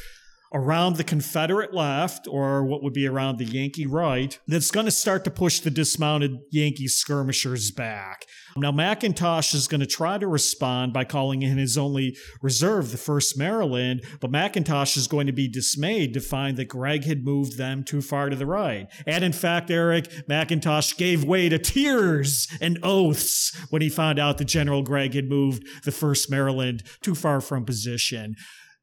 around the Confederate left, or what would be around the Yankee right, that's going to start to push the dismounted Yankee skirmishers back. Now, McIntosh is going to try to respond by calling in his only reserve, the 1st Maryland, but McIntosh is going to be dismayed to find that Gregg had moved them too far to the right. And in fact, Eric, McIntosh gave way to tears and oaths when he found out that General Gregg had moved the 1st Maryland too far from position.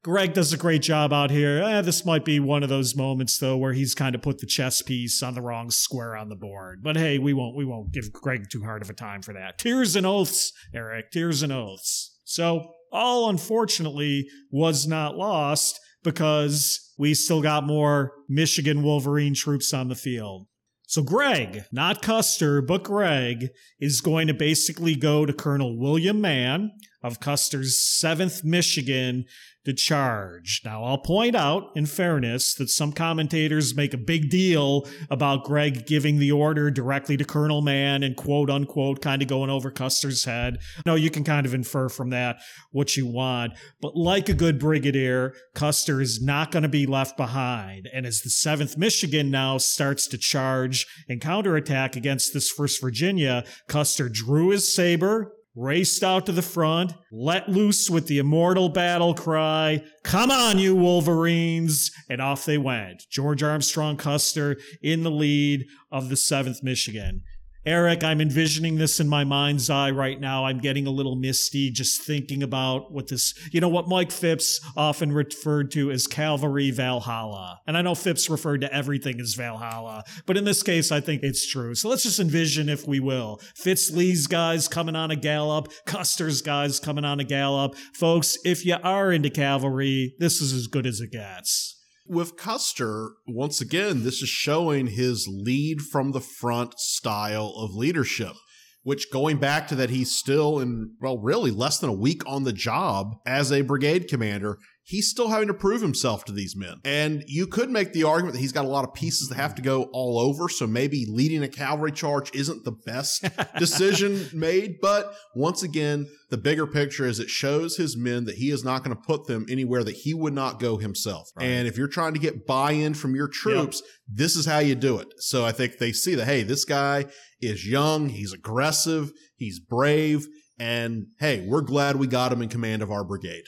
Gregg does a great job out here. Eh, this might be one of those moments though where he's kind of put the chess piece on the wrong square on the board. But hey, we won't we won't give Gregg too hard of a time for that. Tears and oaths, Eric. Tears and oaths. So all unfortunately was not lost because we still got more Michigan Wolverine troops on the field. So Gregg, not Custer, but Gregg is going to basically go to Colonel William Mann of Custer's 7th Michigan to charge. Now, I'll point out, in fairness, that some commentators make a big deal about Gregg giving the order directly to Colonel Mann and quote unquote kind of going over Custer's head. No, you can kind of infer from that what you want. But like a good brigadier, Custer is not going to be left behind. And as the 7th Michigan now starts to charge and counterattack against this 1st Virginia, Custer drew his saber, raced out to the front, let loose with the immortal battle cry, Come on, you Wolverines! And off they went. George Armstrong Custer in the lead of the 7th Michigan. Eric, I'm envisioning this in my mind's eye right now. I'm getting a little misty just thinking about what this, you know, what Mike Phipps often referred to as Cavalry Valhalla. And I know Phipps referred to everything as Valhalla, but in this case, I think it's true. So let's just envision, if we will, Fitz Lee's guys coming on a gallop, Custer's guys coming on a gallop. Folks, if you are into cavalry, this is as good as it gets with Custer, once again, this is showing his lead from the front style of leadership, which going back to that, he's still in, well, really less than a week on the job as a brigade commander he's still having to prove himself to these men. And you could make the argument that he's got a lot of pieces that have to go all over. So maybe leading a cavalry charge isn't the best decision made. But once again, the bigger picture is it shows his men that he is not going to put them anywhere that he would not go himself. Right. And if you're trying to get buy in from your troops, yep. this is how you do it. So I think they see that, hey, this guy is young, he's aggressive, he's brave. And hey, we're glad we got him in command of our brigade.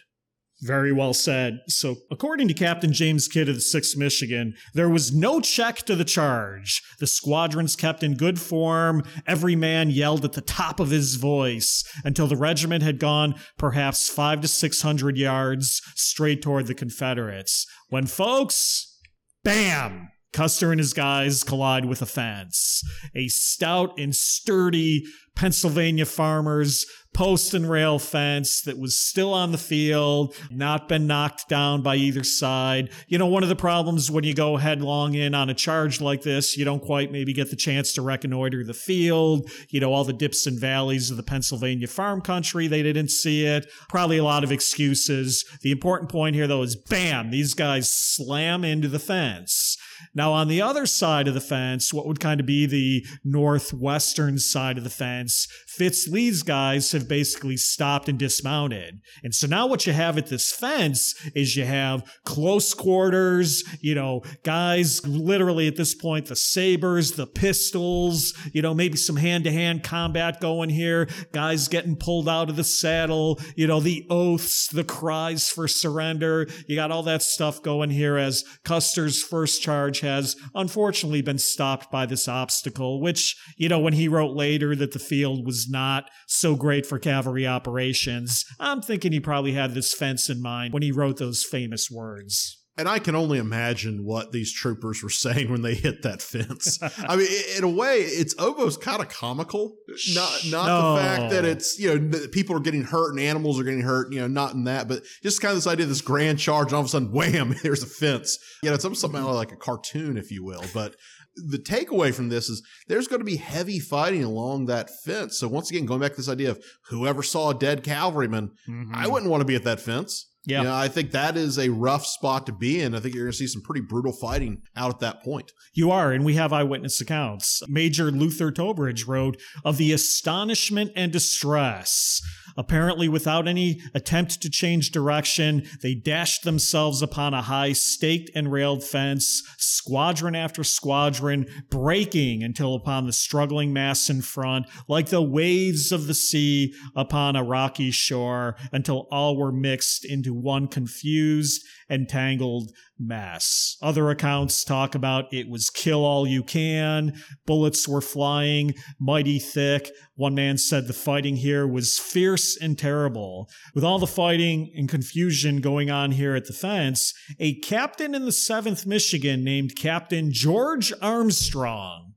Very well said. So, according to Captain James Kidd of the 6th Michigan, there was no check to the charge. The squadrons kept in good form. Every man yelled at the top of his voice until the regiment had gone perhaps five to 600 yards straight toward the Confederates. When folks, bam! Custer and his guys collide with a fence. A stout and sturdy Pennsylvania farmers post and rail fence that was still on the field, not been knocked down by either side. You know, one of the problems when you go headlong in on a charge like this, you don't quite maybe get the chance to reconnoiter the field. You know, all the dips and valleys of the Pennsylvania farm country, they didn't see it. Probably a lot of excuses. The important point here, though, is bam, these guys slam into the fence. Now, on the other side of the fence, what would kind of be the northwestern side of the fence, Fitz Lee's guys have basically stopped and dismounted. And so now what you have at this fence is you have close quarters, you know, guys literally at this point, the sabers, the pistols, you know, maybe some hand to hand combat going here, guys getting pulled out of the saddle, you know, the oaths, the cries for surrender. You got all that stuff going here as Custer's first charge charge has unfortunately been stopped by this obstacle, which, you know, when he wrote later that the field was not so great for cavalry operations, I'm thinking he probably had this fence in mind when he wrote those famous words. And I can only imagine what these troopers were saying when they hit that fence. I mean, in a way, it's almost kind of comical. Not not No. the fact that it's you know that people are getting hurt and animals are getting hurt. You know, not in that, but just kind of this idea of this grand charge, and all of a sudden, wham! There's a fence. You know, it's almost something like a cartoon, if you will. But the takeaway from this is there's going to be heavy fighting along that fence. So once again, going back to this idea of whoever saw a dead cavalryman, I mm-hmm. wouldn't want to be at that fence. Yeah. You know, I think that is a rough spot to be in. I think you're going to see some pretty brutal fighting out at that point. You are, and we have eyewitness accounts. Major Luther Trowbridge wrote of the astonishment and distress. Apparently, without any attempt to change direction, they dashed themselves upon a high staked and railed fence, squadron after squadron, breaking until upon the struggling mass in front, like the waves of the sea upon a rocky shore, until all were mixed into one confused and tangled mass. Other accounts talk about it was kill all you can, bullets were flying mighty thick. One man said the fighting here was fierce and terrible. With all the fighting and confusion going on here at the fence, a captain in the 7th Michigan named Captain George Armstrong.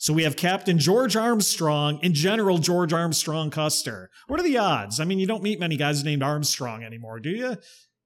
So we have Captain George Armstrong and General George Armstrong Custer. What are the odds? I mean, you don't meet many guys named Armstrong anymore, do you?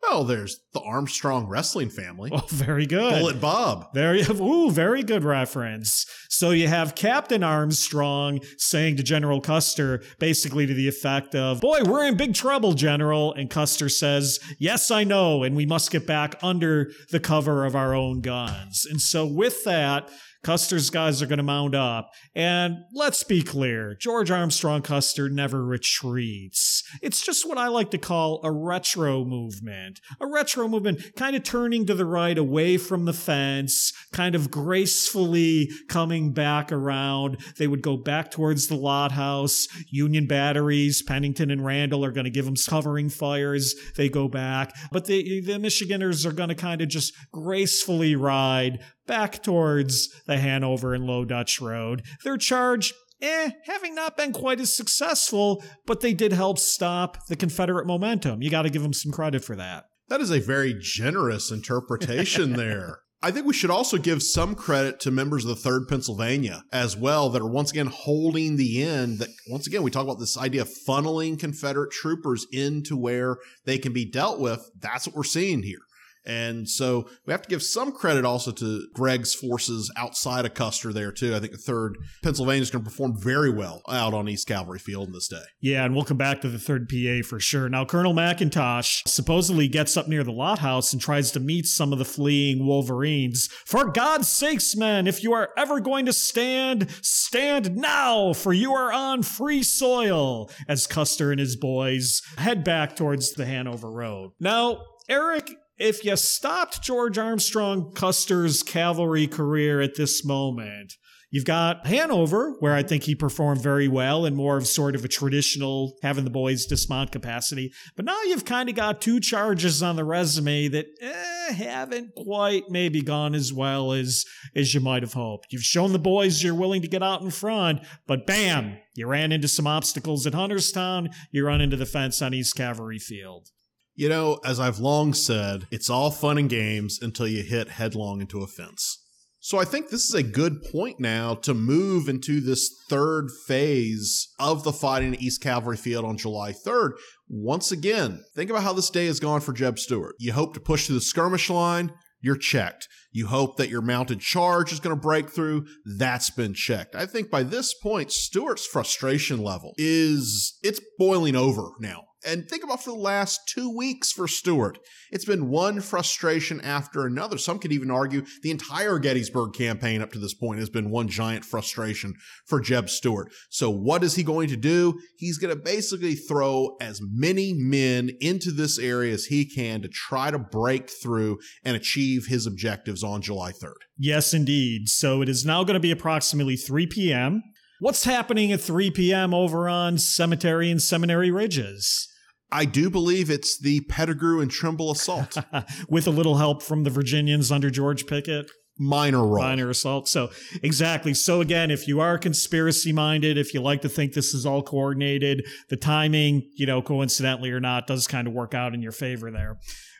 Well, there's the Armstrong wrestling family. Oh, very good. Bullet Bob. There you have, ooh, very good reference. So you have Captain Armstrong saying to General Custer, basically to the effect of, Boy, we're in big trouble, General. And Custer says, Yes, I know, and we must get back under the cover of our own guns. And so with that, Custer's guys are going to mount up. And let's be clear George Armstrong Custer never retreats. It's just what I like to call a retro movement. A retro movement, kind of turning to the right away from the fence, kind of gracefully coming back around. They would go back towards the Lott house. Union batteries, Pennington and Randol are going to give them covering fires. They go back. But the, the Michiganders are going to kind of just gracefully ride back towards the Hanover and Low Dutch Road. Their charge, eh, having not been quite as successful, but they did help stop the Confederate momentum. You got to give them some credit for that. That is a very generous interpretation there. I think we should also give some credit to members of the 3rd Pennsylvania as well that are once again holding the end. That once again, we talk about this idea of funneling Confederate troopers into where they can be dealt with. That's what we're seeing here. And so we have to give some credit also to Gregg's forces outside of Custer there too. I think the third Pennsylvania is going to perform very well out on East Cavalry Field in this day. Yeah, and we'll come back to the third PA for sure. Now, Colonel McIntosh supposedly gets up near the Lott house and tries to meet some of the fleeing Wolverines. For God's sakes, men, if you are ever going to stand, stand now, for you are on free soil, as Custer and his boys head back towards the Hanover Road. Now, Eric, if you stopped George Armstrong Custer's cavalry career at this moment, You've got Hanover, where I think he performed very well in more of sort of a traditional having the boys dismount capacity. But now you've kind of got two charges on the resume that eh, haven't quite maybe gone as well as as you might have hoped. You've shown the boys you're willing to get out in front, but bam, you ran into some obstacles at Hunterstown. You run into the fence on East Cavalry Field. You know, as I've long said, it's all fun and games until you hit headlong into a fence. So I think this is a good point now to move into this third phase of the fighting at East Cavalry Field on July 3rd. Once again, think about how this day has gone for Jeb Stuart. You hope to push through the skirmish line, you're checked. You hope that your mounted charge is going to break through, that's been checked. I think by this point, Stuart's frustration level is it's boiling over now. And think about for the last two weeks for Stuart. It's been one frustration after another. Some could even argue the entire Gettysburg campaign up to this point has been one giant frustration for Jeb Stuart. So what is he going to do? He's going to basically throw as many men into this area as he can to try to break through and achieve his objectives on July 3rd. Yes, indeed. So it is now going to be approximately 3 p.m. What's happening at 3 p.m. over on Cemetery and Seminary Ridges? I do believe it's the Pettigrew and Trimble assault. With a little help from the Virginians under George Pickett. minor role. Minor assault. So, exactly. So, again, if you are conspiracy minded, if you like to think this is all coordinated, the timing, you know, coincidentally or not, does kind of work out in your favor there.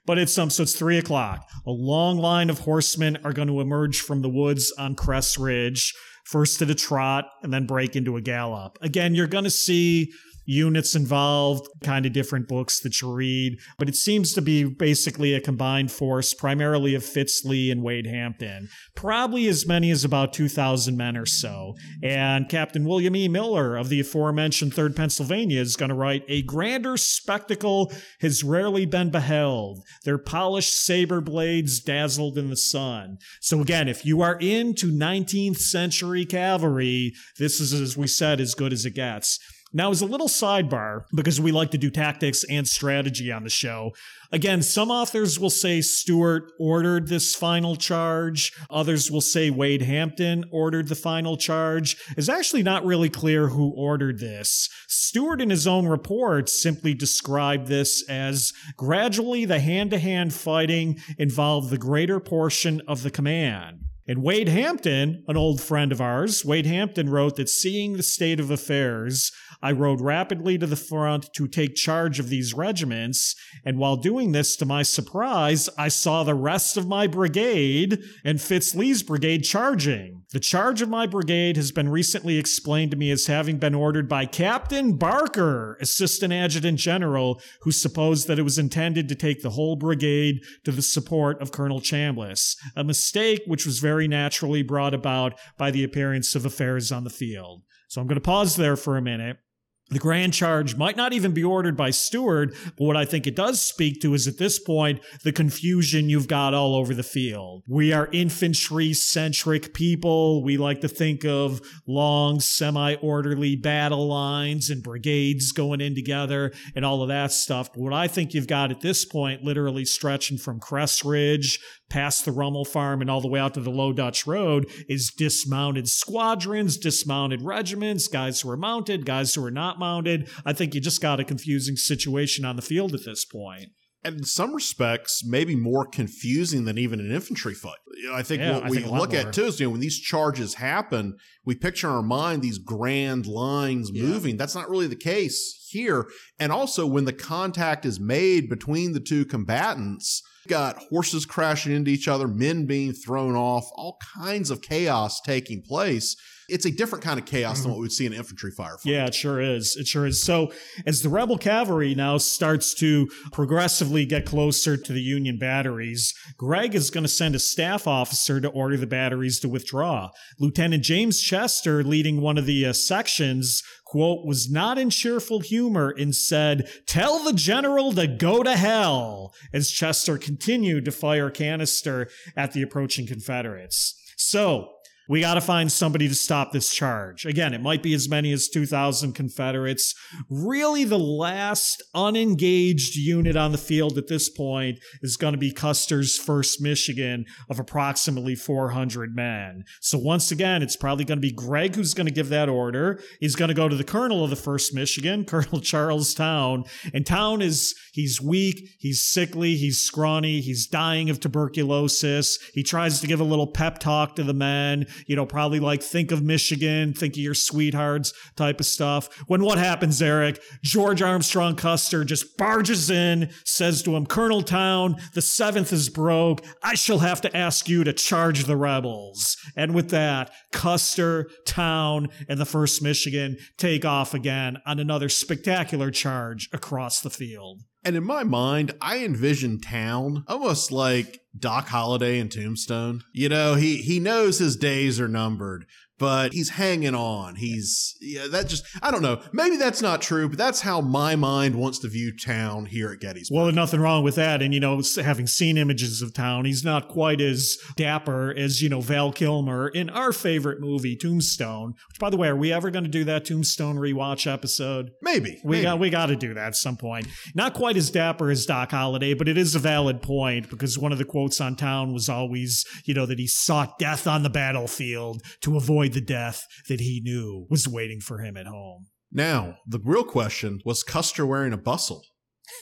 But it's um, so it's three o'clock. A long line of horsemen are going to emerge from the woods on Cress Ridge, first at a trot and then break into a gallop. Again, you're going to see units involved, kind of different books that you read, but it seems to be basically a combined force, primarily of Fitz Lee and Wade Hampton. Probably as many as about 2,000 men or so. And Captain William E. Miller of the aforementioned 3rd Pennsylvania is going to write A grander spectacle has rarely been beheld. Their polished saber blades dazzled in the sun. So again, if you are into 19th century cavalry, this is, as we said, as good as it gets. Now, as a little sidebar, because we like to do tactics and strategy on the show, again, some authors will say Stuart ordered this final charge. Others will say Wade Hampton ordered the final charge. It's actually not really clear who ordered this. Stuart, in his own report, simply described this as gradually the hand to hand fighting involved the greater portion of the command. And Wade Hampton, an old friend of ours, Wade Hampton wrote that seeing the state of affairs, I rode rapidly to the front to take charge of these regiments. And while doing this, to my surprise, I saw the rest of my brigade and Fitz Lee's brigade charging. The charge of my brigade has been recently explained to me as having been ordered by Captain Barker, Assistant Adjutant General, who supposed that it was intended to take the whole brigade to the support of Colonel Chambliss. A mistake which was very naturally brought about by the appearance of affairs on the field. So I'm going to pause there for a minute. The grand charge might not even be ordered by Stuart, but what I think it does speak to is at this point the confusion you've got all over the field. We are infantry centric people. We like to think of long, semi orderly battle lines and brigades going in together and all of that stuff. But what I think you've got at this point, literally stretching from Cress Ridge past the Rummel Farm and all the way out to the Low Dutch Road is dismounted squadrons, dismounted regiments, guys who are mounted, guys who are not mounted. I think you just got a confusing situation on the field at this point. And in some respects, maybe more confusing than even an infantry fight. I think Yeah, what I we think look at too is, you know, when these charges happen, we picture in our mind these grand lines Yeah. moving. That's not really the case here. And also, when the contact is made between the two combatants, you've got horses crashing into each other, men being thrown off, all kinds of chaos taking place. It's a different kind of chaos than what we'd see in an infantry firefight. Mm-hmm. Yeah, it sure is. It sure is. So, as the rebel cavalry now starts to progressively get closer to the Union batteries, Gregg is going to send a staff officer to order the batteries to withdraw. Lieutenant James Chester, leading one of the uh, sections, quote, was not in cheerful humor and said, Tell the general to go to hell, as Chester continued to fire canister at the approaching Confederates. So, we got to find somebody to stop this charge. Again, it might be as many as 2,000 Confederates. Really, the last unengaged unit on the field at this point is going to be Custer's 1st Michigan of approximately 400 men. So, once again, it's probably going to be Gregg who's going to give that order. He's going to go to the colonel of the 1st Michigan, Colonel Charles Town. And Town is, he's weak, he's sickly, he's scrawny, he's dying of tuberculosis. He tries to give a little pep talk to the men you know, probably like think of Michigan, think of your sweethearts type of stuff. When what happens, Eric? George Armstrong Custer just barges in, says to him, Colonel Town, the seventh is broke. I shall have to ask you to charge the rebels. And with that, Custer, Town, and the first Michigan take off again on another spectacular charge across the field. And in my mind, I envision Town almost like Doc Holliday and Tombstone. You know, he he knows his days are numbered, but he's hanging on. He's yeah, that just I don't know. Maybe that's not true, but that's how my mind wants to view Town here at Gettysburg. Well, nothing wrong with that. And, you know, having seen images of town, he's not quite as dapper as, you know, Val Kilmer in our favorite movie, Tombstone. Which, by the way, are we ever going to do that Tombstone rewatch episode? maybe We maybe. got we got to do that at some point. Not quite as dapper as Doc Holliday, but it is a valid point because one of the quotes on Town was always, you know, that he sought death on the battlefield to avoid the death that he knew was waiting for him at home. Now, the real question was Custer wearing a bustle?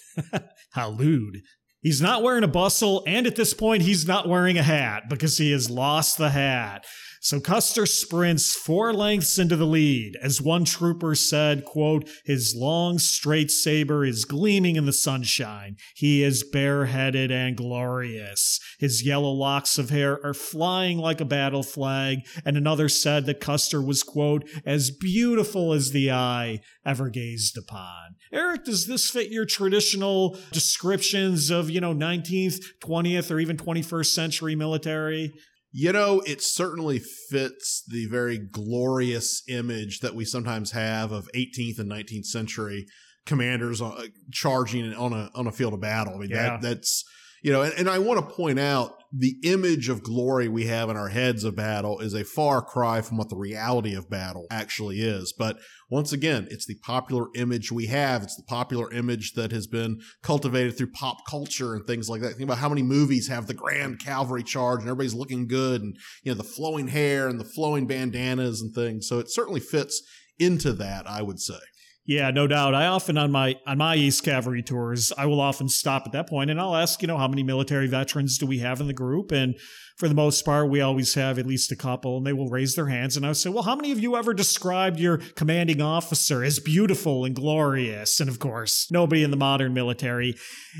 How lewd. He's not wearing a bustle, and at this point, he's not wearing a hat because he has lost the hat. So Custer sprints four lengths into the lead. As one trooper said, quote, his long straight saber is gleaming in the sunshine. He is bareheaded and glorious. His yellow locks of hair are flying like a battle flag. And another said that Custer was, quote, as beautiful as the eye ever gazed upon. Eric, does this fit your traditional descriptions of, you know, 19th, 20th, or even 21st century military? You know, it certainly fits the very glorious image that we sometimes have of 18th and 19th century commanders uh, charging on a on a field of battle. I mean, Yeah. that that's you know, and, and I want to point out the image of glory we have in our heads of battle is a far cry from what the reality of battle actually is. But once again, it's the popular image we have. It's the popular image that has been cultivated through pop culture and things like that. Think about how many movies have the grand cavalry charge and everybody's looking good and, you know, the flowing hair and the flowing bandanas and things. So it certainly fits into that, I would say. Yeah, no doubt. I often on my on my East Cavalry tours, I will often stop at that point and I'll ask, you know, how many military veterans do we have in the group? And for the most part, we always have at least a couple, and they will raise their hands. And I will say, Well, how many of you ever described your commanding officer as beautiful and glorious? And of course, nobody in the modern military.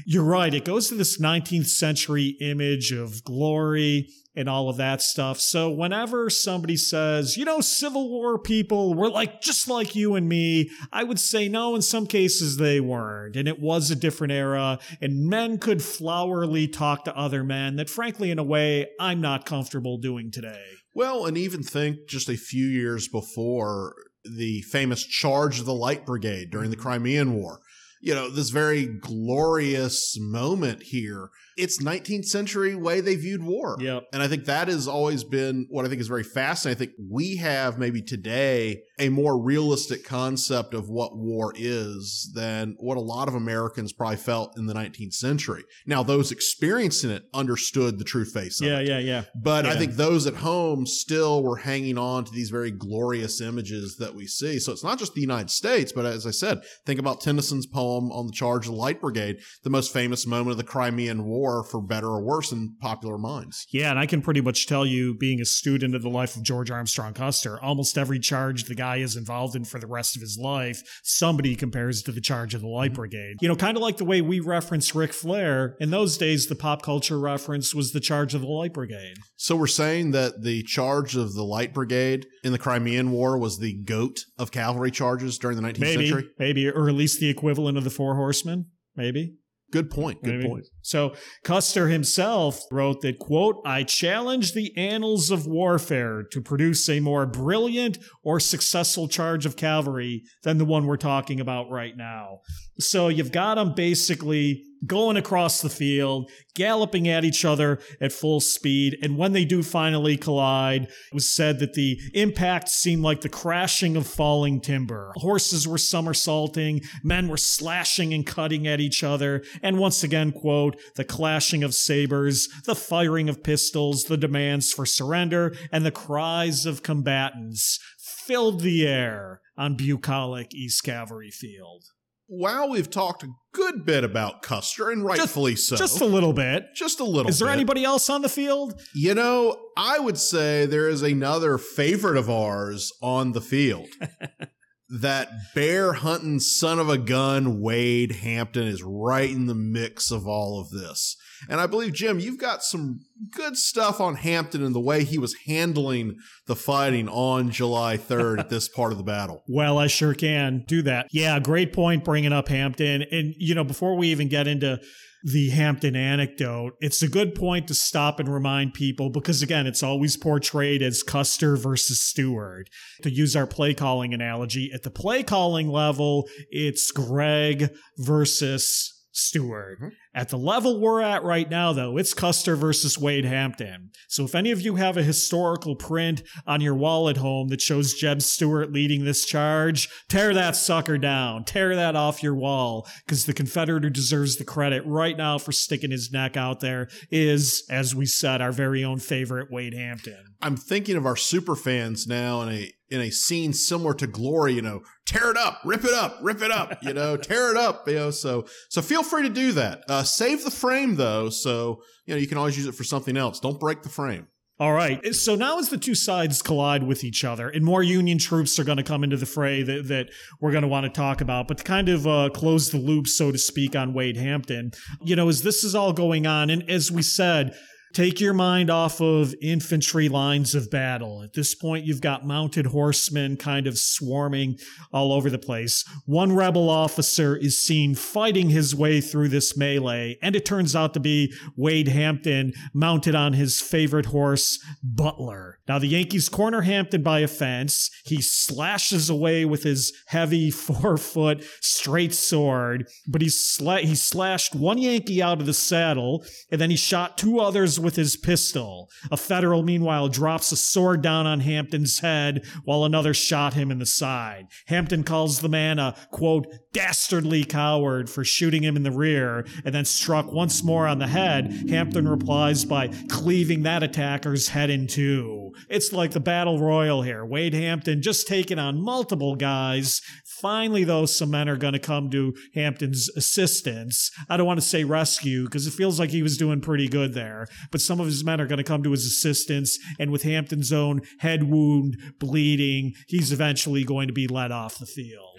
You're right. It goes to this 19th century image of glory and all of that stuff. So whenever somebody says, you know, Civil War people were like just like you and me, I would say no, in some cases they weren't. And it was a different era, and men could flowerly talk to other men that, frankly, in a way, I'm not comfortable doing today. Well, and even think just a few years before the famous charge of the Light Brigade during the mm-hmm. Crimean War. You know, this very glorious moment here. It's 19th century way they viewed war. Yep. And I think that has always been what I think is very fascinating. I think we have maybe today a more realistic concept of what war is than what a lot of Americans probably felt in the 19th century. Now, those experiencing it understood the true face of Yeah, it. yeah, yeah. But I think those at home still were hanging on to these very glorious images that we see. So it's not just the United States, but as I said, think about Tennyson's poem on the charge of the Light Brigade, the most famous moment of the Crimean War, for better or worse, in popular minds. Yeah, and I can pretty much tell you, being a student of the life of George Armstrong Custer, almost every charge the guy is involved in for the rest of his life, somebody compares to the charge of the Light mm-hmm. Brigade. You know, kind of like the way we reference Ric Flair. In those days, the pop culture reference was the charge of the Light Brigade. So we're saying that the charge of the Light Brigade in the Crimean War was the goat of cavalry charges during the 19th Maybe, century? maybe, or at least the equivalent of the Four Horsemen. Maybe. Good point. Good point. So Custer himself wrote that, quote, I challenge the annals of warfare to produce a more brilliant or successful charge of cavalry than the one we're talking about right now. So you've got them basically going across the field, galloping at each other at full speed. And when they do finally collide, it was said that the impact seemed like the crashing of falling timber. Horses were somersaulting, men were slashing and cutting at each other. And once again, quote, the clashing of sabers, the firing of pistols, the demands for surrender, and the cries of combatants filled the air on bucolic East Cavalry Field. Wow, we've talked a good bit about Custer, and rightfully so. Just a little bit. Just a little Is there bit. anybody else on the field? You know, I would say there is another favorite of ours on the field. that bear hunting son of a gun, Wade Hampton, is right in the mix of all of this. And I believe, Jim, you've got some good stuff on Hampton and the way he was handling the fighting on July 3rd at this part of the battle. Well, I sure can do that. Yeah, great point bringing up Hampton. And, you know, before we even get into the Hampton anecdote, it's a good point to stop and remind people because, again, it's always portrayed as Custer versus Stuart. To use our play calling analogy, at the play calling level, it's Gregg versus Stuart. Mhm. At the level we're at right now, though, it's Custer versus Wade Hampton. So if any of you have a historical print on your wall at home that shows Jeb Stuart leading this charge, tear that sucker down. Tear that off your wall. Because the Confederate who deserves the credit right now for sticking his neck out there is, as we said, our very own favorite Wade Hampton. I'm thinking of our super fans now in a in a scene similar to Glory, you know, tear it up, rip it up, rip it up, you know, tear it up, you know. So so feel free to do that. Uh, Uh, save the frame though, so you know you can always use it for something else. Don't break the frame. All right. So now, as the two sides collide with each other, and more Union troops are going to come into the fray that, that we're going to want to talk about, but to kind of uh, close the loop, so to speak, on Wade Hampton, you know, as this is all going on, and as we said, Take your mind off of infantry lines of battle. At this point, you've got mounted horsemen kind of swarming all over the place. One rebel officer is seen fighting his way through this melee, and it turns out to be Wade Hampton mounted on his favorite horse, Butler. Now, the Yankees corner Hampton by a fence. He slashes away with his heavy four foot straight sword, but he, sla- he slashed one Yankee out of the saddle, and then he shot two others with his pistol. A federal, meanwhile, drops a sword down on Hampton's head while another shot him in the side. Hampton calls the man a, quote, dastardly coward for shooting him in the rear and then struck once more on the head. Hampton replies by cleaving that attacker's head in two. It's like the battle royal here. Wade Hampton just taking on multiple guys. Finally, though, some men are going to come to Hampton's assistance. I don't want to say rescue because it feels like he was doing pretty good there, but some of his men are going to come to his assistance. And with Hampton's own head wound bleeding, he's eventually going to be let off the field.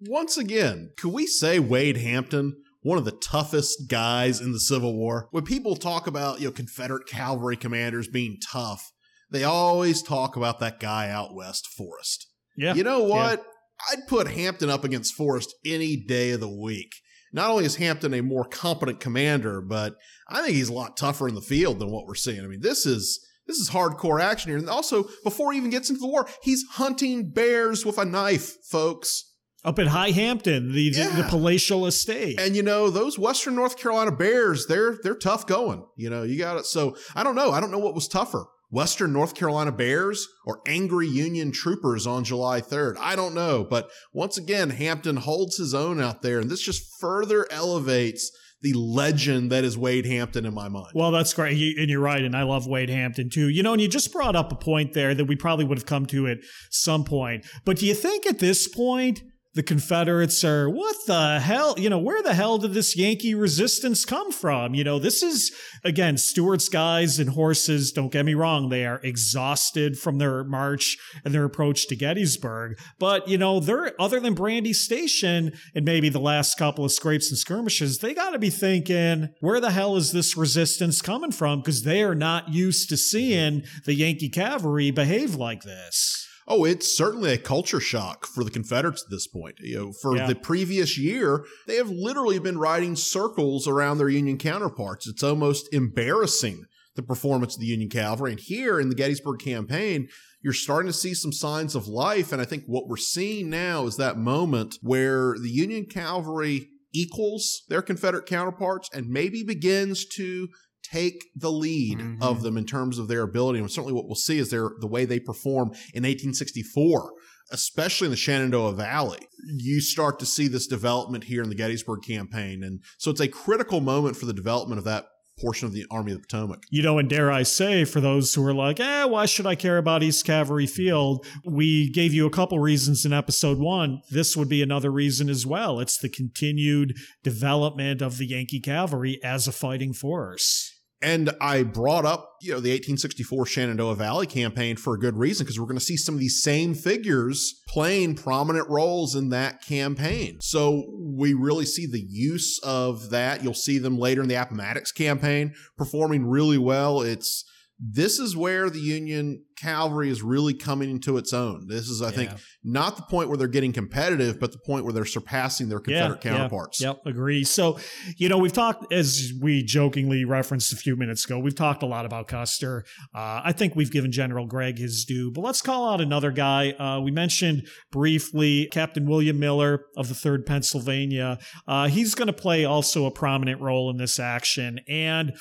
Once again, could we say Wade Hampton one of the toughest guys in the Civil War. When people talk about, you know, Confederate cavalry commanders being tough, they always talk about that guy out west, Forrest. Yeah. You know what? Yeah. I'd put Hampton up against Forrest any day of the week. Not only is Hampton a more competent commander, but I think he's a lot tougher in the field than what we're seeing. I mean, this is this is hardcore action here. And also, before he even gets into the war, he's hunting bears with a knife, folks. Up at High Hampton, the, yeah. the, the palatial estate. And you know, those Western North Carolina Bears, they're they're tough going. You know, you got it. So I don't know. I don't know what was tougher. Western North Carolina Bears or angry Union troopers on July 3rd. I don't know. But once again, Hampton holds his own out there. And this just further elevates the legend that is Wade Hampton in my mind. Well, that's great. And you're right. And I love Wade Hampton too. You know, and you just brought up a point there that we probably would have come to at some point. But do you think at this point, the Confederates are, what the hell? You know, where the hell did this Yankee resistance come from? You know, this is, again, Stuart's guys and horses, don't get me wrong, they are exhausted from their march and their approach to Gettysburg. But, you know, they're, other than Brandy Station and maybe the last couple of scrapes and skirmishes, they got to be thinking, where the hell is this resistance coming from? Because they are not used to seeing the Yankee cavalry behave like this. Oh, it's certainly a culture shock for the Confederates at this point. You know, for yeah. the previous year, they have literally been riding circles around their Union counterparts. It's almost embarrassing the performance of the Union cavalry. And here in the Gettysburg campaign, you're starting to see some signs of life. And I think what we're seeing now is that moment where the Union cavalry equals their Confederate counterparts and maybe begins to take the lead mm-hmm. of them in terms of their ability. And certainly what we'll see is their the way they perform in 1864 especially in the Shenandoah Valley, you start to see this development here in the Gettysburg campaign. And so it's a critical moment for the development of that portion of the Army of the Potomac. You know, and dare I say, for those who are like, eh, why should I care about East Cavalry Field? We gave you a couple reasons in episode one. This would be another reason as well. It's the continued development of the Yankee cavalry as a fighting force. And I brought up, you know, the 1864 Shenandoah Valley campaign for a good reason because we're going to see some of these same figures playing prominent roles in that campaign. So we really see the use of that. You'll see them later in the Appomattox campaign performing really well. It's this is where the Union cavalry is really coming into its own. This is, I yeah. think, not the point where they're getting competitive, but the point where they're surpassing their Confederate yeah, counterparts. Yeah, yep, agree. So, you know, we've talked, as we jokingly referenced a few minutes ago, we've talked a lot about Custer. Uh, I think we've given General Gregg his due, but let's call out another guy. Uh, we mentioned briefly Captain William Miller of the 3rd Pennsylvania. Uh, he's going to play also a prominent role in this action. And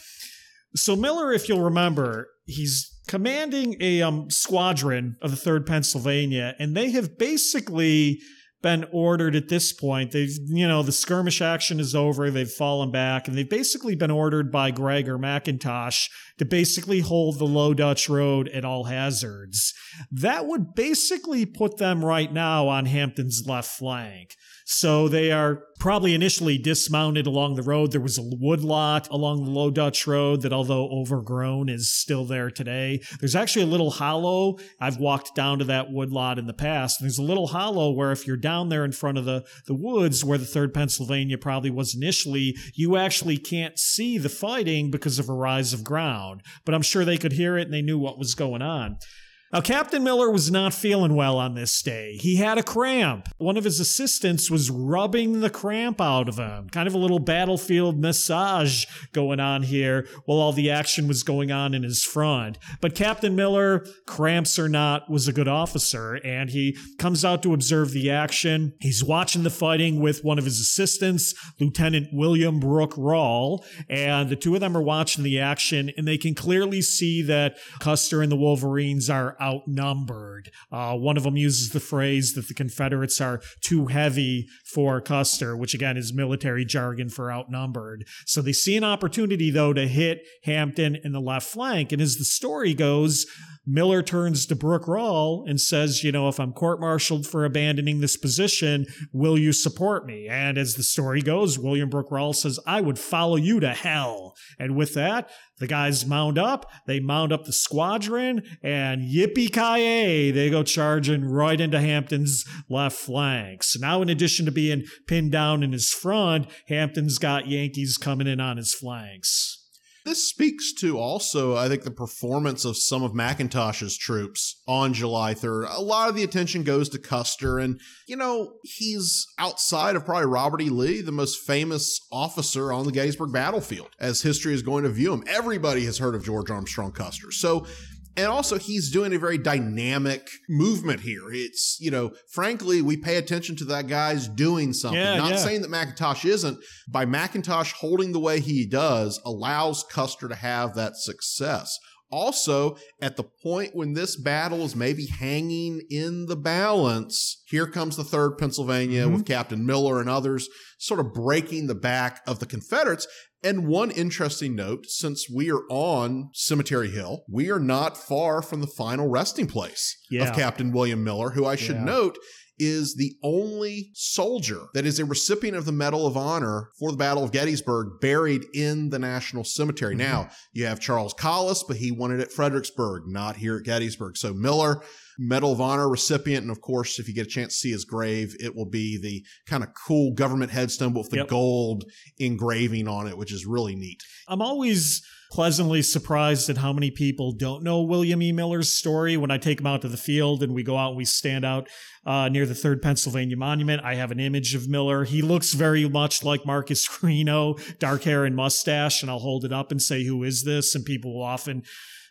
so Miller, if you'll remember, he's commanding a um, squadron of the Third Pennsylvania, and they have basically been ordered at this point. They've, you know, the skirmish action is over. They've fallen back, and they've basically been ordered by Gregg or McIntosh to basically hold the Low Dutch Road at all hazards. That would basically put them right now on Hampton's left flank. So they are probably initially dismounted along the road. There was a woodlot along the Low Dutch Road that, although overgrown, is still there today. There's actually a little hollow. I've walked down to that woodlot in the past. There's a little hollow where if you're down there in front of the, the woods where the 3rd Pennsylvania probably was initially, you actually can't see the fighting because of a rise of ground. But I'm sure they could hear it and they knew what was going on. Now, Captain Miller was not feeling well on this day. He had a cramp. One of his assistants was rubbing the cramp out of him. Kind of a little battlefield massage going on here while all the action was going on in his front. But Captain Miller, cramps or not, was a good officer and he comes out to observe the action. He's watching the fighting with one of his assistants, Lieutenant William Brooke Rawle, and the two of them are watching the action and they can clearly see that Custer and the Wolverines are outnumbered. Uh, one of them uses the phrase that the Confederates are too heavy for Custer, which again is military jargon for outnumbered. So they see an opportunity, though, to hit Hampton in the left flank. And as the story goes, Miller turns to Brooke Rawle and says, You know, if I'm court martialed for abandoning this position, will you support me? And as the story goes, William Brooke Rawle says, I would follow you to hell. And with that, the guys mound up, they mound up the squadron, and yippee ki they go charging right into Hampton's left flank. So now, in addition to being pinned down in his front, Hampton's got Yankees coming in on his flanks. This speaks to also, I think, the performance of some of McIntosh's troops on July 3rd. A lot of the attention goes to Custer, and, you know, he's outside of probably Robert E. Lee, the most famous officer on the Gettysburg battlefield, as history is going to view him. Everybody has heard of George Armstrong Custer. So, and also, he's doing a very dynamic movement here. It's, you know, frankly, we pay attention to that guy's doing something. Yeah, Not yeah. saying that McIntosh isn't. By McIntosh holding the way he does, allows Custer to have that success. Also, at the point when this battle is maybe hanging in the balance, here comes the 3rd Pennsylvania Mhm. with Captain Miller and others sort of breaking the back of the Confederates. And one interesting note since we are on Cemetery Hill, we are not far from the final resting place Yeah. of Captain William Miller, who I should Yeah. note is the only soldier that is a recipient of the Medal of Honor for the Battle of Gettysburg buried in the National Cemetery. Mhm. Now, you have Charles Collis, but he won it at Fredericksburg, not here at Gettysburg. So Miller, Medal of Honor recipient. And of course, if you get a chance to see his grave, it will be the kind of cool government headstone with the Yep. gold engraving on it, which is really neat. I'm always pleasantly surprised at how many people don't know William E. Miller's story. When I take him out to the field and we go out and we stand out uh, near the Third Pennsylvania Monument, I have an image of Miller. He looks very much like Marcus Reno, dark hair and mustache, and I'll hold it up and say, "Who is this?" And people will often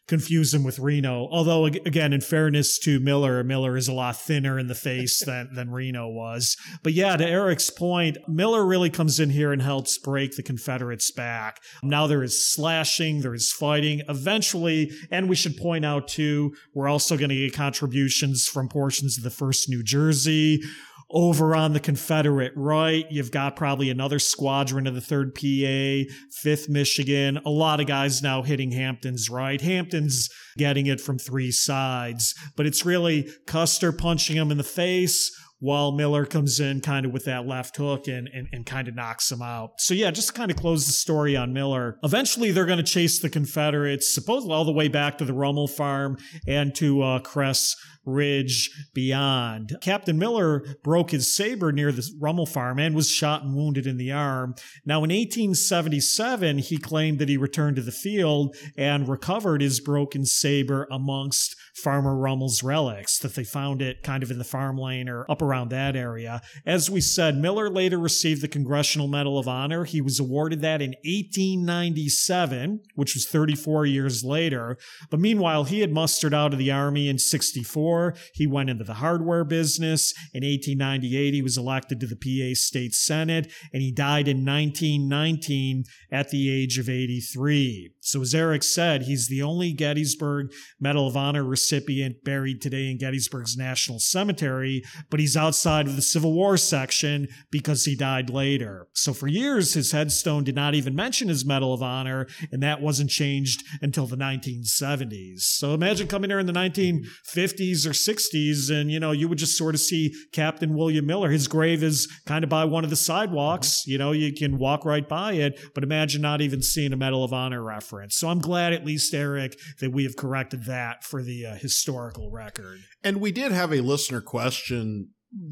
confuse him with Reno. Although again, in fairness to Miller, Miller is a lot thinner in the face than than Reno was. But yeah, to Eric's point, Miller really comes in here and helps break the Confederates back. Now there is slashing, there is fighting. Eventually, and we should point out too, we're also going to get contributions from portions of the First New Jersey. Over on the Confederate right, you've got probably another squadron of the 3rd PA, 5th Michigan. A lot of guys now hitting Hampton's right. Hampton's getting it from three sides, but it's really Custer punching him in the face while Miller comes in kind of with that left hook and, and, and kind of knocks him out. So yeah, just kind of close the story on Miller. Eventually they're going to chase the Confederates, supposedly all the way back to the Rummel farm and to uh, Cress Ridge beyond. Captain Miller broke his saber near the Rummel farm and was shot and wounded in the arm. Now in 1877, he claimed that he returned to the field and recovered his broken saber amongst Farmer Rummel's relics, that they found it kind of in the farm lane or up around that area. As we said, Miller later received the Congressional Medal of Honor. He was awarded that in 1897, which was 34 years later. But meanwhile, he had mustered out of the Army in 64. He went into the hardware business. In 1898, he was elected to the PA State Senate, and he died in 1919 at the age of 83. So, as Eric said, he's the only Gettysburg Medal of Honor recipient buried today in Gettysburg's National Cemetery, but he's outside of the Civil War section because he died later. So for years, his headstone did not even mention his Medal of Honor, and that wasn't changed until the 1970s. So imagine coming here in the 1950s or 60s, and you know, you would just sort of see Captain William Miller. His grave is kind of by one of the sidewalks. Mm-hmm. You know, you can walk right by it, but imagine not even seeing a Medal of Honor reference. So I'm glad, at least, Eric, that we have corrected that for the uh, historical record. And we did have a listener question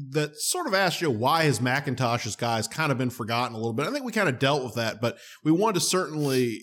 that sort of asked you why has McIntosh's guys kind of been forgotten a little bit. I think we kind of dealt with that, but we wanted to certainly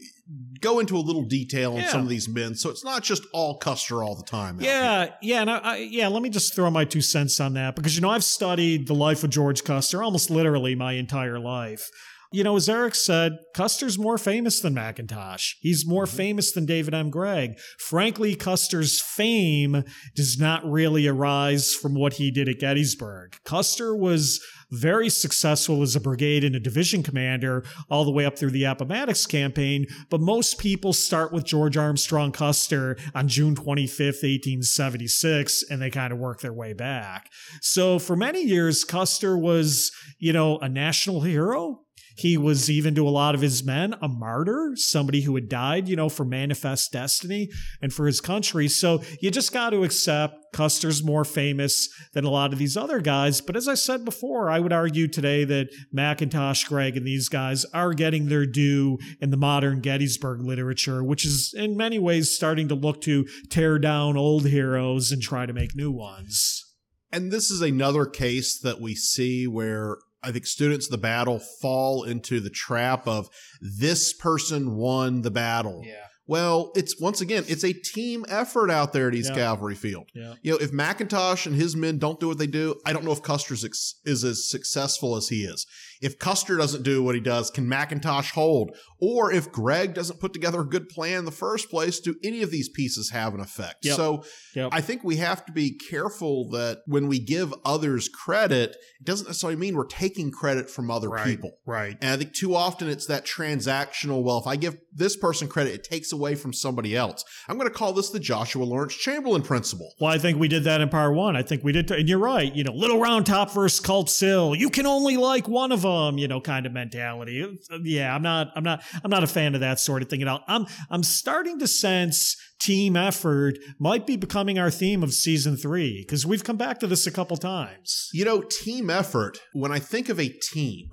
go into a little detail on Yeah. some of these men, so it's not just all Custer all the time. Yeah, yeah, and I, I, yeah. Let me just throw my two cents on that because you know I've studied the life of George Custer almost literally my entire life. You know, as Eric said, Custer's more famous than McIntosh. He's more mm-hmm. famous than David M. Gregg. Frankly, Custer's fame does not really arise from what he did at Gettysburg. Custer was very successful as a brigade and a division commander all the way up through the Appomattox campaign, but most people start with George Armstrong Custer on June 25th, 1876, and they kind of work their way back. So for many years, Custer was, you know, a national hero. He was even to a lot of his men a martyr, somebody who had died, you know, for manifest destiny and for his country. So you just got to accept Custer's more famous than a lot of these other guys. But as I said before, I would argue today that McIntosh, Gregg, and these guys are getting their due in the modern Gettysburg literature, which is in many ways starting to look to tear down old heroes and try to make new ones. And this is another case that we see where I think students of the battle fall into the trap of this person won the battle. Well, it's once again, it's a team effort out there at East Yeah. Cavalry Field. Yeah. You know, if McIntosh and his men don't do what they do, I don't know if Custer is as successful as he is. If Custer doesn't do what he does, can McIntosh hold? Or if Gregg doesn't put together a good plan in the first place, do any of these pieces have an effect? Yep. So Yep. I think we have to be careful that when we give others credit, it doesn't necessarily mean we're taking credit from other Right. people. Right. And I think too often it's that transactional, well, if I give this person credit, it takes away from somebody else. I'm going to call this the Joshua Lawrence Chamberlain principle. Well, I think we did that in part one. I think we did, and you're right. You know, Little Round Top versus Culp's Hill. You can only like one of them. You know, kind of mentality. Yeah, I'm not. I'm not. I'm not a fan of that sort of thing at all. I'm. I'm starting to sense team effort might be becoming our theme of season three because we've come back to this a couple times. You know, team effort, when I think of a team,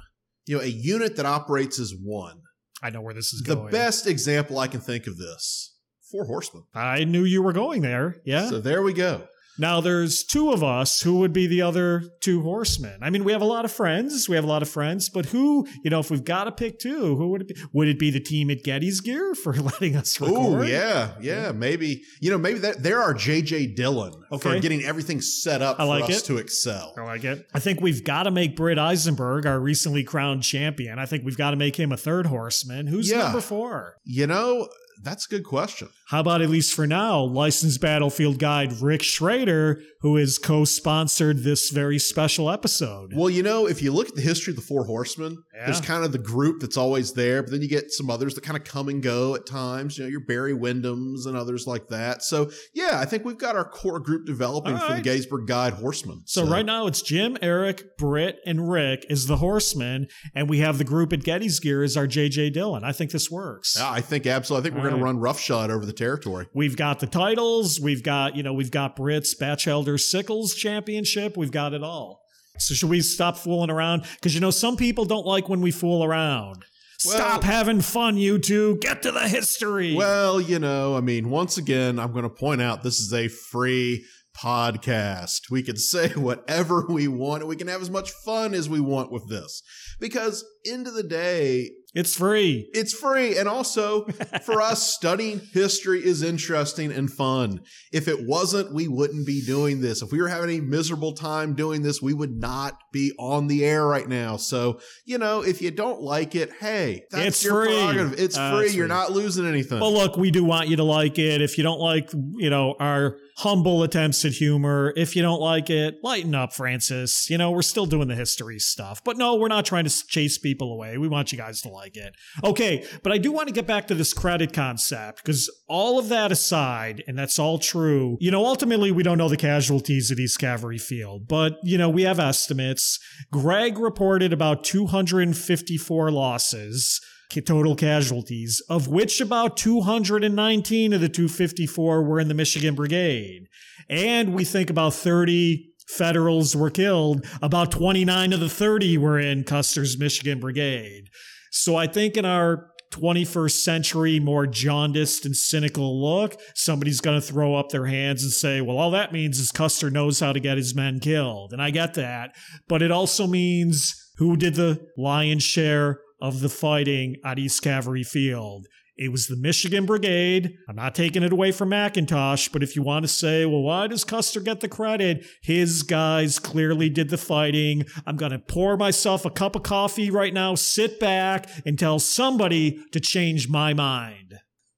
you know, a unit that operates as one, I know where this is the going. The best example I can think of this, Four Horsemen. I knew you were going there. Yeah. So there we go. Now there's two of us. Who would be the other two horsemen? I mean, we have a lot of friends. We have a lot of friends, but who, you know, if we've got to pick two, who would it be? Would it be the team at Getty's Gear for letting us record? Oh yeah, yeah, maybe you know maybe that there are our JJ Dillon for Okay. getting everything set up I for like us it. to excel. I like it. I think we've got to make Britt Isenberg our recently crowned champion. I think we've got to make him a third horseman. Who's Yeah. number four? You know, that's a good question. How about at least for now, licensed battlefield guide Rick Schrader, who has co-sponsored this very special episode. Well, you know, if you look at the history of the Four Horsemen, Yeah. there's kind of the group that's always there, but then you get some others that kind of come and go at times. You know, your Barry Windhams and others like that. So, yeah, I think we've got our core group developing All for the right. Gettysburg Guide Horsemen. So right now it's Jim, Eric, Britt, and Rick is the horsemen, and we have the group at Getty's Gear as our JJ Dillon. I think this works. Yeah, I think absolutely. I think we're All going to run roughshod over the territory. We've got the titles. We've got, you know, we've got Britt's Bachelder Sickles Championship. We've got it all. So should we stop fooling around? Because, you know, some people don't like when we fool around. Well- stop having fun, you two. Get to the history. Well, you know, I mean, once again, I'm going to point out this is a free podcast. We can say whatever we want and we can have as much fun as we want with this. Because end of the day, it's free. it's free. And also for us, studying history is interesting and fun. If it wasn't, we wouldn't be doing this. If we were having a miserable time doing this, we would not be on the air right now. So, you know, if you don't like it, hey, that's It's your free. prerogative. It's Uh, free. it's You're free. not losing anything. Well, look, we do want you to like it. If you don't like, you know, our humble attempts at humor. If you don't like it, lighten up, Francis. You know, we're still doing the history stuff. But no, we're not trying to chase people away. We want you guys to like it. Okay, but I do want to get back to this credit concept because all of that aside, and that's all true, you know, ultimately we don't know the casualties at East Cavalry Field, but, you know, we have estimates. Gregg reported about 254 losses total casualties, of which about 219 of the 254 were in the Michigan Brigade. And we think about 30 Federals were killed. About 29 of the 30 were in Custer's Michigan Brigade. So I think in our 21st century, more jaundiced and cynical look, somebody's going to throw up their hands and say, well, all that means is Custer knows how to get his men killed. And I get that. But it also means who did the lion's share of the fighting at East Cavalry Field. It was the Michigan Brigade. I'm not taking it away from McIntosh, but if you want to say, well, why does Custer get the credit? His guys clearly did the fighting. I'm going to pour myself a cup of coffee right now, sit back, and tell somebody to change my mind.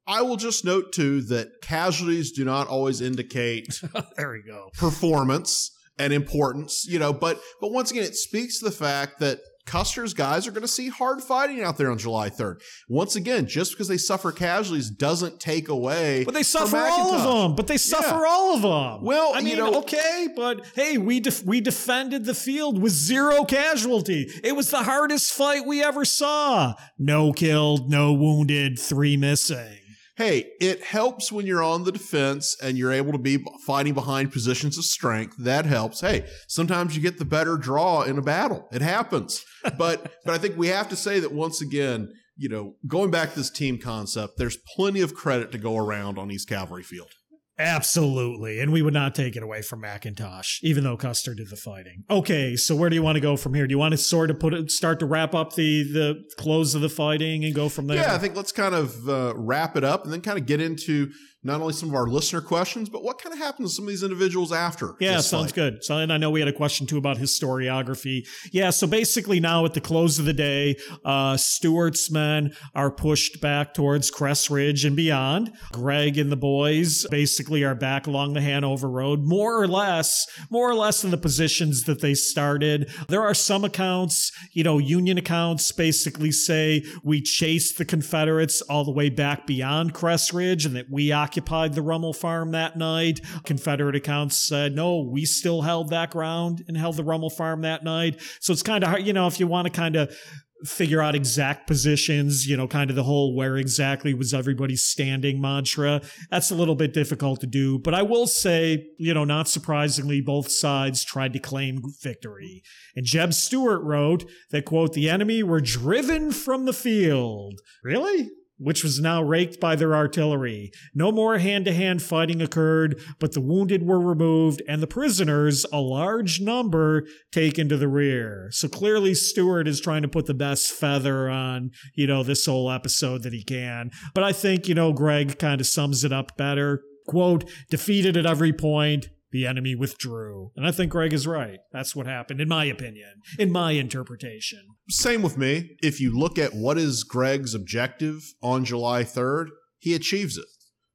I will just note too that casualties do not always indicate there we go performance and importance, you know, but but once again it speaks to the fact that Custer's guys are going to see hard fighting out there on July 3rd. Once again, just because they suffer casualties doesn't take away. But they suffer all of them. But they suffer yeah. all of them. Well, I mean, know, okay, but hey, we def- we defended the field with zero casualty. It was the hardest fight we ever saw. No killed, no wounded, three missing hey, it helps when you're on the defense and you're able to be fighting behind positions of strength. That helps. Hey, sometimes you get the better draw in a battle. It happens. but but I think we have to say that once again, you know, going back to this team concept, there's plenty of credit to go around on East Cavalry Field. Absolutely. And we would not take it away from McIntosh, even though Custer did the fighting. Okay, so where do you want to go from here? Do you want to sort of put it, start to wrap up the the close of the fighting and go from there? Yeah, I think let's kind of uh, wrap it up and then kind of get into not only some of our listener questions, but what kind of happens to some of these individuals after. Yeah, sounds fight. good. So, and I know we had a question too about historiography. Yeah, so basically now at the close of the day, uh, Stuart's men are pushed back towards Cress Ridge and beyond. Gregg and the boys basically are back along the Hanover Road, more or less, more or less in the positions that they started. There are some accounts, you know, Union accounts basically say we chased the Confederates all the way back beyond Cress Ridge and that we occupied occupied the Rummel farm that night. Confederate accounts said, no, we still held that ground and held the Rummel farm that night. So it's kind of hard, you know, if you want to kind of figure out exact positions, you know, kind of the whole where exactly was everybody standing mantra. That's a little bit difficult to do. But I will say, you know, not surprisingly, both sides tried to claim victory. And Jeb Stuart wrote that, quote, the enemy were driven from the field. Really? Which was now raked by their artillery. No more hand to hand fighting occurred, but the wounded were removed and the prisoners, a large number, taken to the rear. So clearly Stuart is trying to put the best feather on, you know, this whole episode that he can. But I think, you know, Gregg kind of sums it up better. Quote, defeated at every point, the enemy withdrew. And I think Gregg is right. That's what happened, in my opinion, in my interpretation. Same with me. If you look at what is Gregg's objective on July 3rd, he achieves it.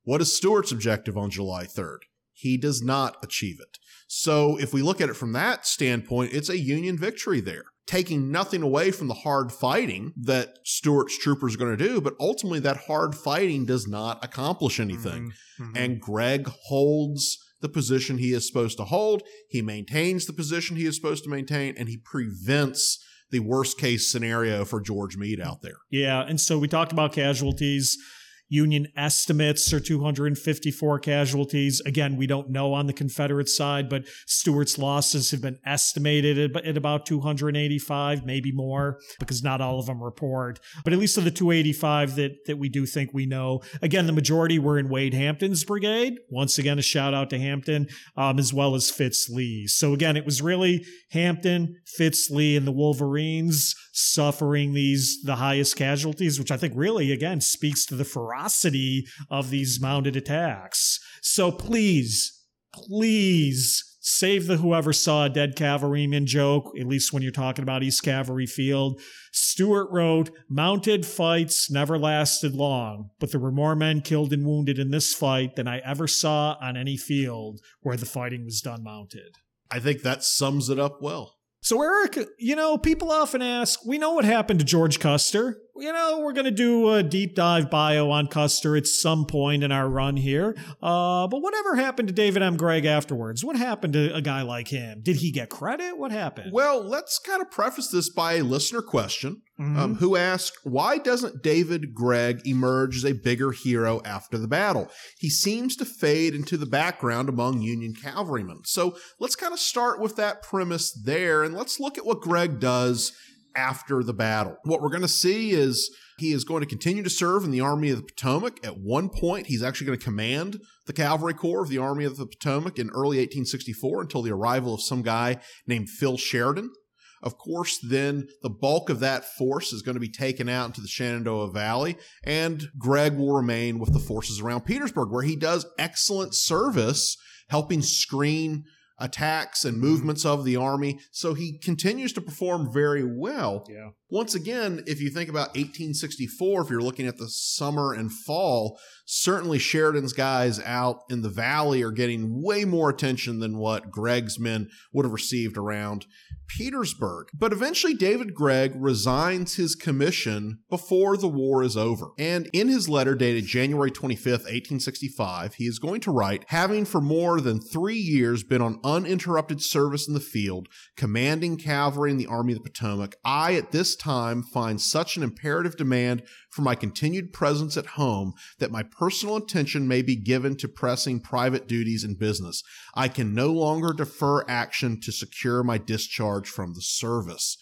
What is Stuart's objective on July 3rd? He does not achieve it. So if we look at it from that standpoint, it's a Union victory there. Taking nothing away from the hard fighting that Stuart's troopers are going to do, but ultimately that hard fighting does not accomplish anything. Mm-hmm. Mm-hmm. And Gregg holds the position he is supposed to hold. He maintains the position he is supposed to maintain, and he prevents the worst case scenario for George Meade out there. Yeah. And so we talked about casualties. Union estimates are 254 casualties. Again, we don't know on the Confederate side, but Stuart's losses have been estimated at, about 285, maybe more, because not all of them report. But at least of the 285 that, that we do think we know, again, the majority were in Wade Hampton's brigade. Once again, a shout out to Hampton, um, as well as Fitz Lee. So again, it was really Hampton, Fitz Lee, and the Wolverines suffering these the highest casualties, which I think really again speaks to the ferocity of these mounted attacks. So please, please save the whoever saw a dead cavalryman joke, at least when you're talking about East Cavalry Field. Stuart wrote, Mounted fights never lasted long, but there were more men killed and wounded in this fight than I ever saw on any field where the fighting was done mounted. I think that sums it up well. So, Eric, you know, people often ask, we know what happened to George Custer. You know, we're going to do a deep dive bio on Custer at some point in our run here. Uh, but whatever happened to David M. Gregg afterwards? What happened to a guy like him? Did he get credit? What happened? Well, let's kind of preface this by a listener question mm-hmm. um, who asked, why doesn't David Gregg emerge as a bigger hero after the battle? He seems to fade into the background among Union cavalrymen. So let's kind of start with that premise there and let's look at what Gregg does after the battle. What we're going to see is he is going to continue to serve in the Army of the Potomac. At one point, he's actually going to command the Cavalry Corps of the Army of the Potomac in early 1864 until the arrival of some guy named Phil Sheridan. Of course, then the bulk of that force is going to be taken out into the Shenandoah Valley, and Gregg will remain with the forces around Petersburg, where he does excellent service helping screen attacks and movements of the army. So he continues to perform very well. Yeah. Once again, if you think about 1864, if you're looking at the summer and fall, certainly Sheridan's guys out in the valley are getting way more attention than what Gregg's men would have received around Petersburg. But eventually, David Gregg resigns his commission before the war is over. And in his letter dated January 25th, 1865, he is going to write Having for more than three years been on uninterrupted service in the field, commanding cavalry in the Army of the Potomac, I at this time find such an imperative demand for my continued presence at home that my personal attention may be given to pressing private duties and business. I can no longer defer action to secure my discharge from the service.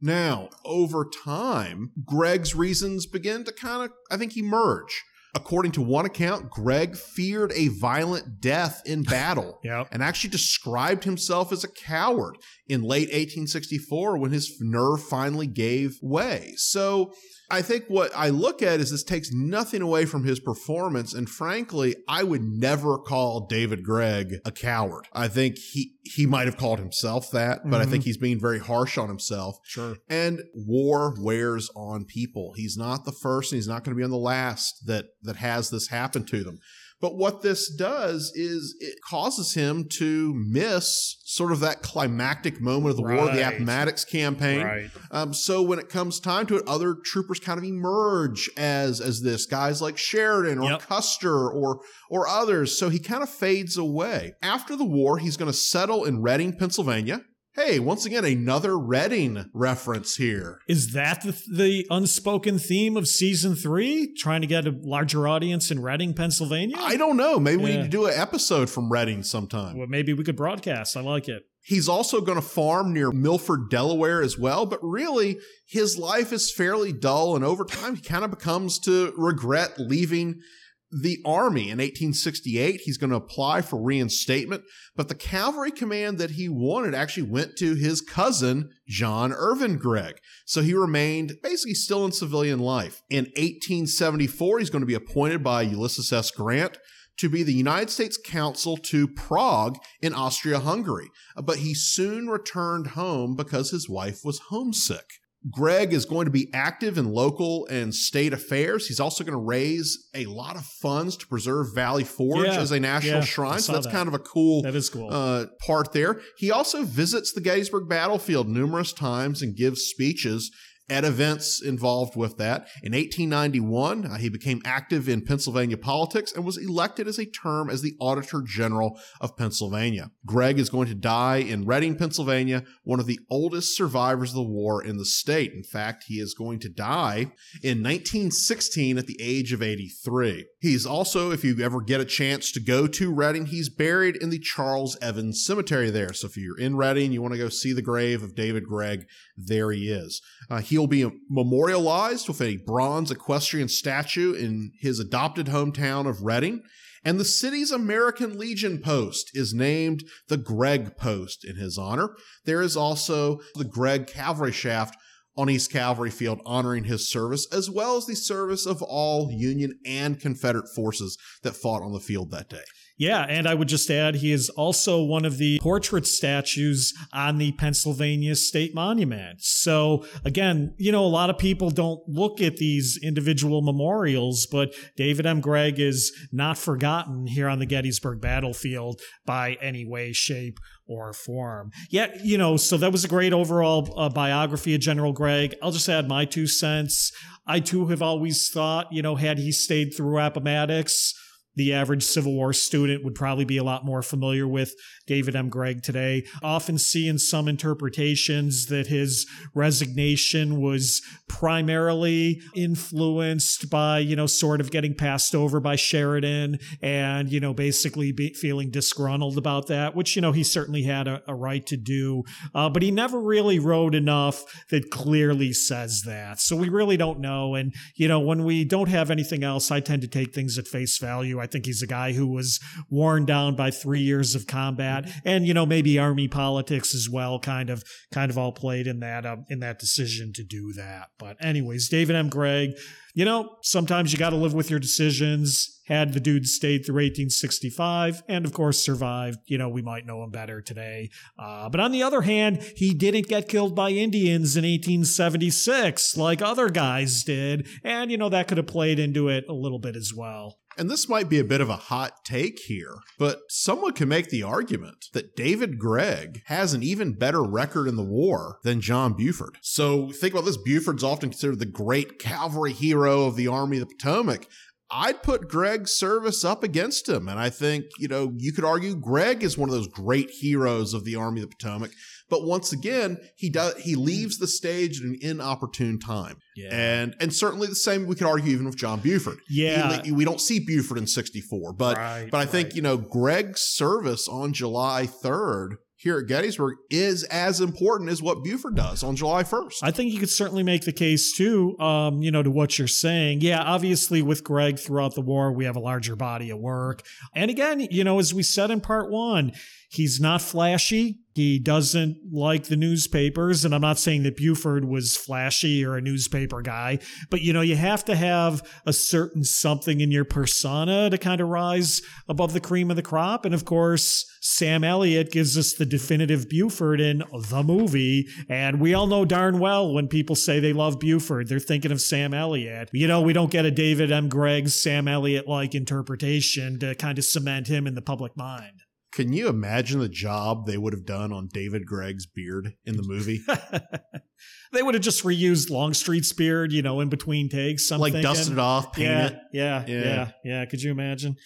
Now, over time, Gregg's reasons begin to kind of, I think, emerge. According to one account, Gregg feared a violent death in battle yep. and actually described himself as a coward in late 1864 when his nerve finally gave way. So I think what I look at is this takes nothing away from his performance. And frankly, I would never call David Gregg a coward. I think he, he might have called himself that, but mm-hmm. I think he's being very harsh on himself. Sure. And war wears on people. He's not the first and he's not going to be on the last that, that has this happen to them. But what this does is it causes him to miss sort of that climactic moment of the right. war, the Appomattox campaign. Right. Um, so when it comes time to it, other troopers kind of emerge as as this guys like Sheridan or yep. Custer or or others. So he kind of fades away. After the war, he's going to settle in Reading, Pennsylvania. Hey, once again, another Reading reference here. Is that the, the, unspoken theme of season three? Trying to get a larger audience in Reading, Pennsylvania? I don't know. Maybe yeah. we need to do an episode from Reading sometime. Well, maybe we could broadcast. I like it. He's also going to farm near Milford, Delaware as well, but really his life is fairly dull. And over time, he kind of becomes to regret leaving the army in 1868. He's going to apply for reinstatement, but the cavalry command that he wanted actually went to his cousin, John Irvin Gregg. So he remained basically still in civilian life. In 1874, he's going to be appointed by Ulysses S. Grant to be the United States consul to Prague in Austria Hungary. But he soon returned home because his wife was homesick. Gregg is going to be active in local and state affairs. He's also going to raise a lot of funds to preserve Valley Forge yeah, as a national yeah, shrine. So that's that. kind of a cool, that is cool. Uh, part there. He also visits the Gettysburg battlefield numerous times and gives speeches at events involved with that. In 1891, uh, he became active in Pennsylvania politics and was elected as a term as the Auditor General of Pennsylvania. Gregg is going to die in Reading, Pennsylvania, one of the oldest survivors of the war in the state. In fact, he is going to die in 1916 at the age of 83. He's also, if you ever get a chance to go to Reading, he's buried in the Charles Evans Cemetery there. So if you're in Reading, you want to go see the grave of David Gregg, there he is. Uh, he'll be memorialized with a bronze equestrian statue in his adopted hometown of Reading. And the city's American Legion post is named the Gregg Post in his honor. There is also the Gregg Cavalry Shaft on East Cavalry Field honoring his service, as well as the service of all Union and Confederate forces that fought on the field that day. Yeah, and I would just add he is also one of the portrait statues on the Pennsylvania State Monument. So again, you know, a lot of people don't look at these individual memorials, but David M. Gregg is not forgotten here on the Gettysburg battlefield by any way, shape, or form. Yeah, you know, so that was a great overall uh, biography of General Gregg. I'll just add my two cents. I too have always thought, you know, had he stayed through Appomattox, the average Civil War student would probably be a lot more familiar with David M. Gregg today. Often see in some interpretations that his resignation was primarily influenced by, you know, sort of getting passed over by Sheridan and, you know, basically be, feeling disgruntled about that, which, you know, he certainly had a, a right to do. Uh, but he never really wrote enough that clearly says that. So we really don't know. And, you know, when we don't have anything else, I tend to take things at face value. I think he's a guy who was worn down by three years of combat, and you know maybe army politics as well. Kind of, kind of all played in that um, in that decision to do that. But anyways, David M. Gregg. You know, sometimes you got to live with your decisions. Had the dude stayed through 1865 and, of course, survived, you know, we might know him better today. Uh, but on the other hand, he didn't get killed by Indians in 1876 like other guys did. And, you know, that could have played into it a little bit as well. And this might be a bit of a hot take here, but someone can make the argument that David Gregg has an even better record in the war than John Buford. So think about this Buford's often considered the great cavalry hero of the Army of the Potomac. I'd put Gregg's service up against him. And I think, you know, you could argue Gregg is one of those great heroes of the Army of the Potomac. But once again, he does he leaves the stage at an inopportune time. Yeah. And and certainly the same we could argue even with John Buford. Yeah. He- we don't see Buford in 64, but Right, but I think, right. you know, Gregg's service on July 3rd here at Gettysburg is as important as what Buford does on July 1st. I think you could certainly make the case too, um, you know, to what you're saying. Yeah, obviously with Gregg throughout the war, we have a larger body of work. And again, you know, as we said in part one, he's not flashy. He doesn't like the newspapers. And I'm not saying that Buford was flashy or a newspaper guy, but you know, you have to have a certain something in your persona to kind of rise above the cream of the crop. And of course, Sam Elliott gives us the definitive Buford in the movie. And we all know darn well when people say they love Buford, they're thinking of Sam Elliott. You know, we don't get a David M. Gregg, Sam Elliott like interpretation to kind of cement him in the public mind. Can you imagine the job they would have done on David Gregg's beard in the movie? they would have just reused Longstreet's beard, you know, in between takes. I'm like dusted it off, painted Yeah, it. yeah, Yeah. yeah, yeah. Could you imagine?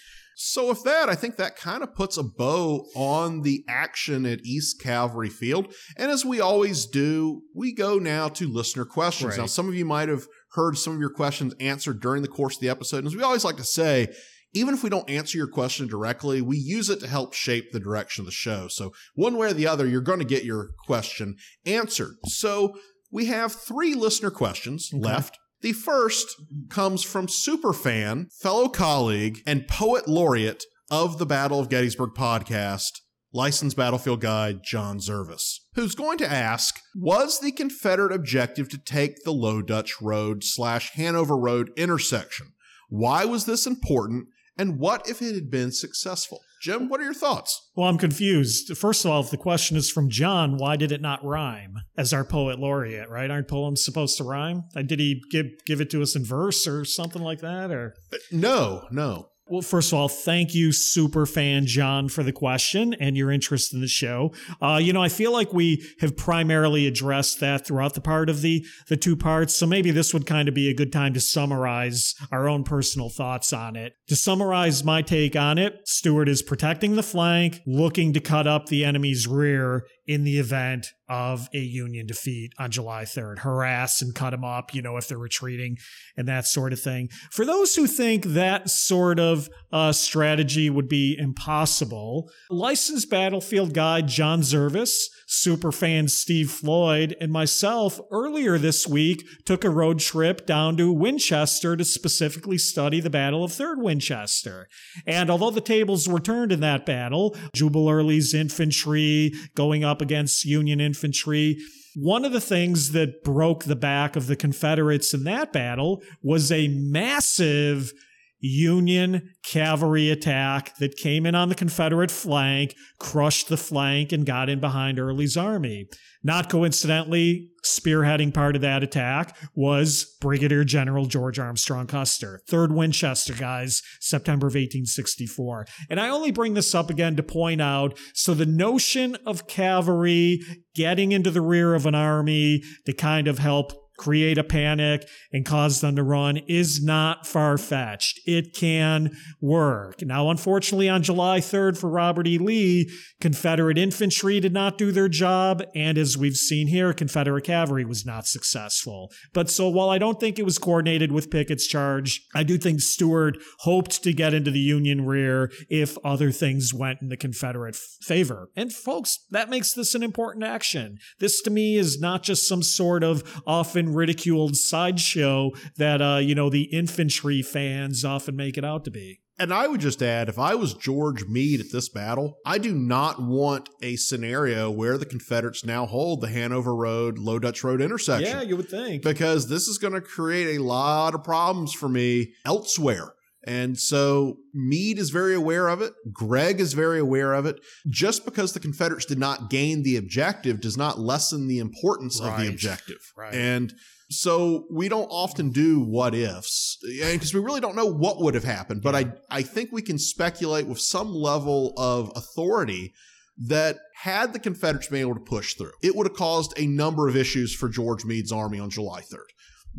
So with that, I think that kind of puts a bow on the action at East Cavalry Field. And as we always do, we go now to listener questions. Right. Now, some of you might have heard some of your questions answered during the course of the episode. And as we always like to say, even if we don't answer your question directly, we use it to help shape the direction of the show. So one way or the other, you're going to get your question answered. So we have three listener questions Okay. left. The first comes from superfan, fellow colleague, and poet laureate of the Battle of Gettysburg podcast, licensed battlefield guide John Zervis, who's going to ask Was the Confederate objective to take the Low Dutch Road slash Hanover Road intersection? Why was this important? And what if it had been successful? Jim, what are your thoughts? Well, I'm confused. First of all, if the question is from John, why did it not rhyme as our poet laureate, right? Aren't poems supposed to rhyme? Uh, Did he give give it to us in verse or something like that? Or No, no. Well, first of all, thank you, super fan John, for the question and your interest in the show. Uh, you know, I feel like we have primarily addressed that throughout the part of the the two parts, so maybe this would kind of be a good time to summarize our own personal thoughts on it. To summarize my take on it, Stuart is protecting the flank, looking to cut up the enemy's rear in the event of a Union defeat on July 3rd. Harass and cut them up, you know, if they're retreating and that sort of thing. For those who think that sort of uh, strategy would be impossible, licensed battlefield guide John Zervis, superfan Steve Floyd, and myself earlier this week took a road trip down to Winchester to specifically study the Battle of Third Winchester. And although the tables were turned in that battle, Jubal Early's infantry going up against Union infantry, One of the things that broke the back of the Confederates in that battle was a massive Union cavalry attack that came in on the Confederate flank, crushed the flank, and got in behind Early's army. Not coincidentally, spearheading part of that attack was Brigadier General George Armstrong Custer, 3rd Winchester, guys, September of 1864. And I only bring this up again to point out so the notion of cavalry getting into the rear of an army to kind of help create a panic and cause them to run is not far fetched. It can work. Now, unfortunately, on July 3rd for Robert E. Lee, Confederate infantry did not do their job. And as we've seen here, Confederate cavalry was not successful. But so while I don't think it was coordinated with Pickett's charge, I do think Stuart hoped to get into the Union rear if other things went in the Confederate favor. And folks, that makes this an important action. This to me is not just some sort of often ridiculed sideshow that uh, you know the infantry fans often make it out to be. And I would just add, if I was George Meade at this battle, I do not want a scenario where the Confederates now hold the Hanover Road, Low Dutch Road intersection. Yeah, you would think. Because this is going to create a lot of problems for me elsewhere. And so Meade is very aware of it. Gregg is very aware of it. Just because the Confederates did not gain the objective does not lessen the importance right. of the objective. Right. And so we don't often do what ifs because we really don't know what would have happened. But I, I think we can speculate with some level of authority that had the Confederates been able to push through, it would have caused a number of issues for George Meade's army on July 3rd.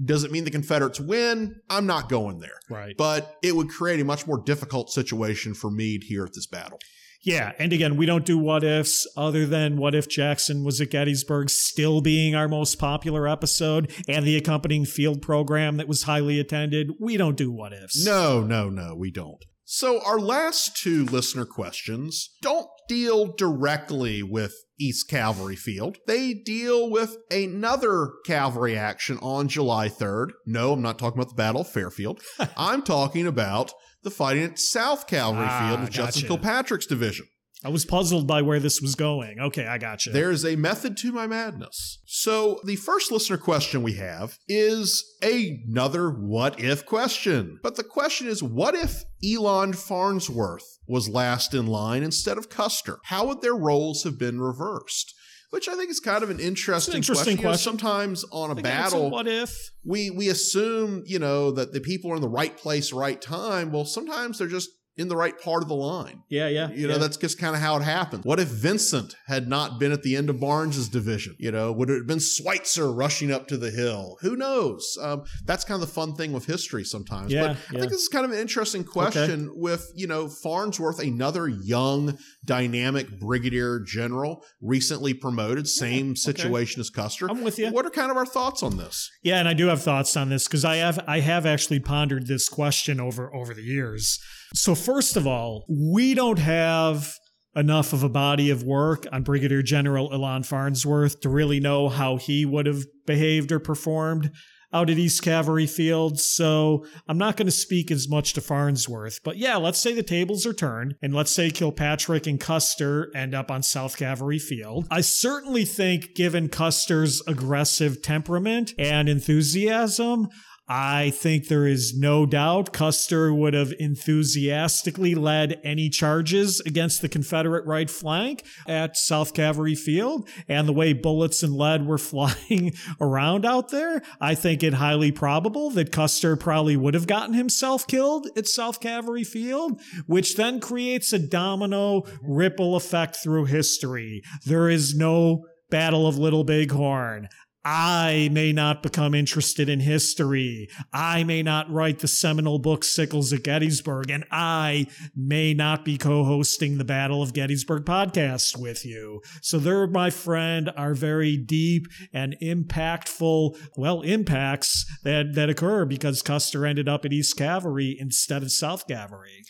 Does it mean the Confederates win? I'm not going there. Right. But it would create a much more difficult situation for Meade here at this battle. Yeah, and again, we don't do what ifs other than what if Jackson was at Gettysburg still being our most popular episode and the accompanying field program that was highly attended. We don't do what ifs. No, no, no, we don't. So, our last two listener questions don't deal directly with East Cavalry Field. They deal with another cavalry action on July 3rd. No, I'm not talking about the Battle of Fairfield. I'm talking about the fighting at South Cavalry ah, Field with. Judson Kilpatrick's division. I was puzzled by where this was going. Okay, I got you. There's a method to my madness. So, the first listener question we have is another what if question. But the question is what if Elon Farnsworth was last in line instead of Custer? How would their roles have been reversed? which I think is kind of an interesting, an interesting question. question. You know, sometimes on a battle, a what if we we assume you know that the people are in the right place, right time. Well, sometimes they're just in the right part of the line. Yeah, yeah. You know, yeah. that's just kind of how it happened. What if Vincent had not been at the end of Barnes's division? You know, would it have been Sweitzer rushing up to the hill? Who knows? Um, that's kind of the fun thing with history sometimes. Yeah, but yeah. I think this is kind of an interesting question okay. with, you know, Farnsworth, another young, dynamic brigadier general, recently promoted, same yeah, okay. situation as Custer. I'm with you. What are kind of our thoughts on this? Yeah, and I do have thoughts on this because I have I have actually pondered this question over over the years. So, first of all, we don't have enough of a body of work on Brigadier General Elon Farnsworth to really know how he would have behaved or performed out at East Cavalry Field. So I'm not going to speak as much to Farnsworth. But yeah, let's say the tables are turned and let's say Kilpatrick and Custer end up on South Cavalry Field. I certainly think given Custer's aggressive temperament and enthusiasm, I think there is no doubt Custer would have enthusiastically led any charges against the Confederate right flank at South Cavalry Field. And the way bullets and lead were flying around out there, I think it highly probable that Custer probably would have gotten himself killed at South Cavalry Field, which then creates a domino ripple effect through history. There is no Battle of Little Bighorn. I may not become interested in history. I may not write the seminal book Sickles at Gettysburg, and I may not be co-hosting the Battle of Gettysburg podcast with you. So there, my friend, are very deep and impactful, well, impacts that, that occur because Custer ended up at East Cavalry instead of South Cavalry.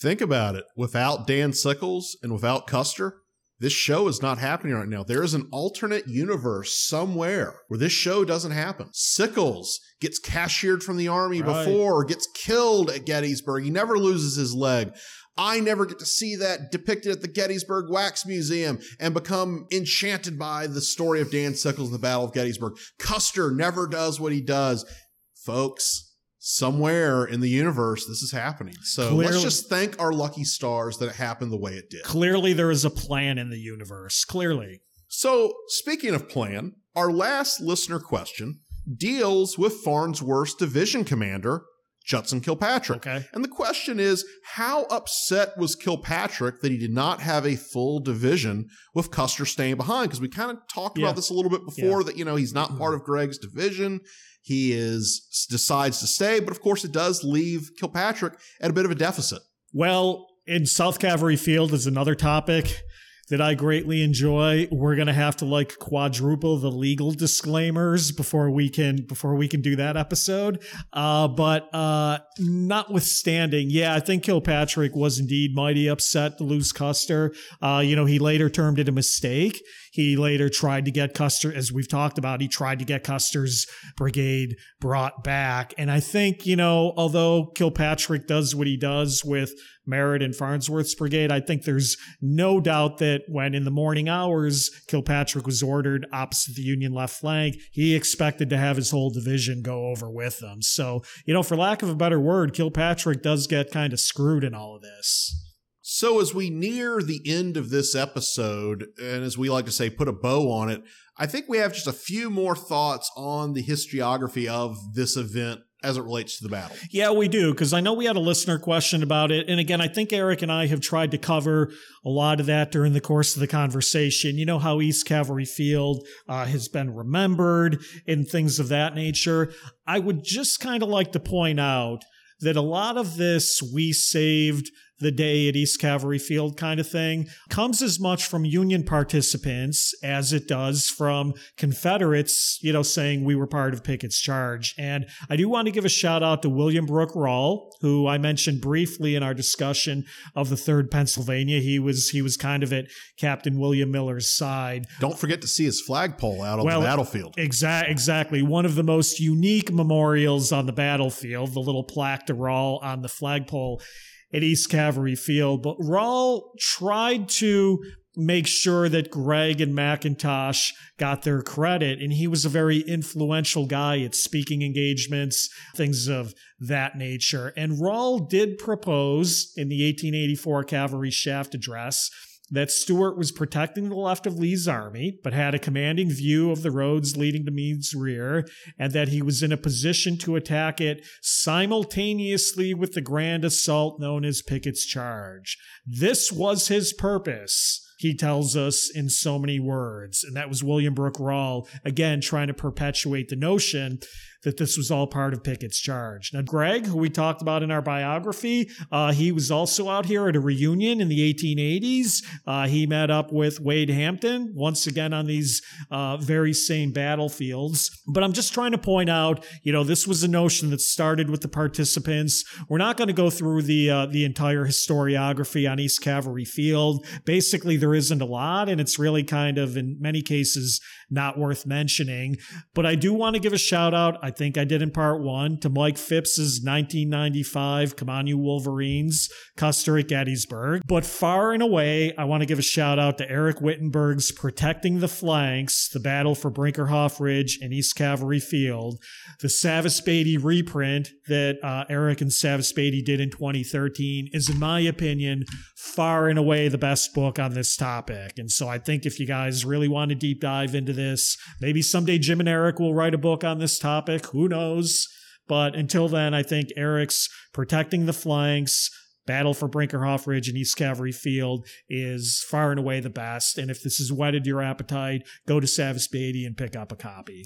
Think about it. Without Dan Sickles and without Custer, this show is not happening right now. There is an alternate universe somewhere where this show doesn't happen. Sickles gets cashiered from the army Right. before or gets killed at Gettysburg. He never loses his leg. I never get to see that depicted at the Gettysburg Wax Museum and become enchanted by the story of Dan Sickles in the Battle of Gettysburg. Custer never does what he does. Folks, somewhere in the universe, this is happening. So let's just thank our lucky stars that it happened the way it did. Clearly, there is a plan in the universe. Clearly. So, speaking of plan, our last listener question deals with Farnsworth's division commander, Judson Kilpatrick. Okay. And the question is how upset was Kilpatrick that he did not have a full division with Custer staying behind? Because we kind of talked Yeah. about this a little bit before that, you know, he's not mm-hmm. part of Gregg's division. He is decides to stay, but of course it does leave Kilpatrick at a bit of a deficit. Well, in South Cavalry Field is another topic that I greatly enjoy. We're gonna have to like quadruple the legal disclaimers before we can before we can do that episode. Uh, but uh, notwithstanding, yeah, I think Kilpatrick was indeed mighty upset to lose Custer. Uh, you know, he later termed it a mistake. He later tried to get Custer, as we've talked about, he tried to get Custer's brigade brought back. And I think, you know, although Kilpatrick does what he does with Merritt and Farnsworth's brigade, I think there's no doubt that when in the morning hours Kilpatrick was ordered opposite the Union left flank, he expected to have his whole division go over with them. So, you know, for lack of a better word, Kilpatrick does get kind of screwed in all of this. So, as we near the end of this episode, and as we like to say, put a bow on it, I think we have just a few more thoughts on the historiography of this event as it relates to the battle. Yeah, we do, because I know we had a listener question about it. And again, I think Eric and I have tried to cover a lot of that during the course of the conversation. You know how East Cavalry Field uh, has been remembered and things of that nature. I would just kind of like to point out that a lot of this we saved the day at East Cavalry Field kind of thing comes as much from Union participants as it does from Confederates, you know, saying we were part of Pickett's charge. And I do want to give a shout out to William Brooke Rawle, who I mentioned briefly in our discussion of the Third Pennsylvania. He was he was kind of at Captain William Miller's side. Don't forget to see his flagpole out on Well, the battlefield. Exact, exactly. One of the most unique memorials on the battlefield, the little plaque to Rawle on the flagpole at East Cavalry Field. But Rawle tried to make sure that Gregg and McIntosh got their credit. And he was a very influential guy at speaking engagements, things of that nature. And Rawle did propose in the 1884 Cavalry Shaft Address that Stuart was protecting the left of Lee's army, but had a commanding view of the roads leading to Meade's rear, and that he was in a position to attack it simultaneously with the grand assault known as Pickett's Charge. This was his purpose. He tells us in so many words. And that was William Brooke Rawle, again, trying to perpetuate the notion that this was all part of Pickett's charge. Now, Gregg, who we talked about in our biography, uh, he was also out here at a reunion in the 1880s. Uh, he met up with Wade Hampton once again on these uh, very same battlefields. But I'm just trying to point out, you know, this was a notion that started with the participants. We're not going to go through the uh, the entire historiography on East Cavalry Field. Basically, there isn't a lot, and it's really kind of in many cases not worth mentioning. But I do want to give a shout out. I think I did in part one to Mike Phipps's 1995 Come On You Wolverines, Custer at Gettysburg. But far and away, I want to give a shout out to Eric Wittenberg's Protecting the Flanks, the battle for Brinkerhoff Ridge and East Cavalry Field, the Savas Beatie reprint that uh, Eric and Savas Beatie did in 2013 is, in my opinion, far and away the best book on this topic. And so I think if you guys really want to deep dive into this, maybe someday Jim and Eric will write a book on this topic. Who knows? But until then, I think Eric's Protecting the Flanks, Battle for Brinkerhoff Ridge and East Cavalry Field is far and away the best. And if this has whetted your appetite, go to Savas Beatie and pick up a copy.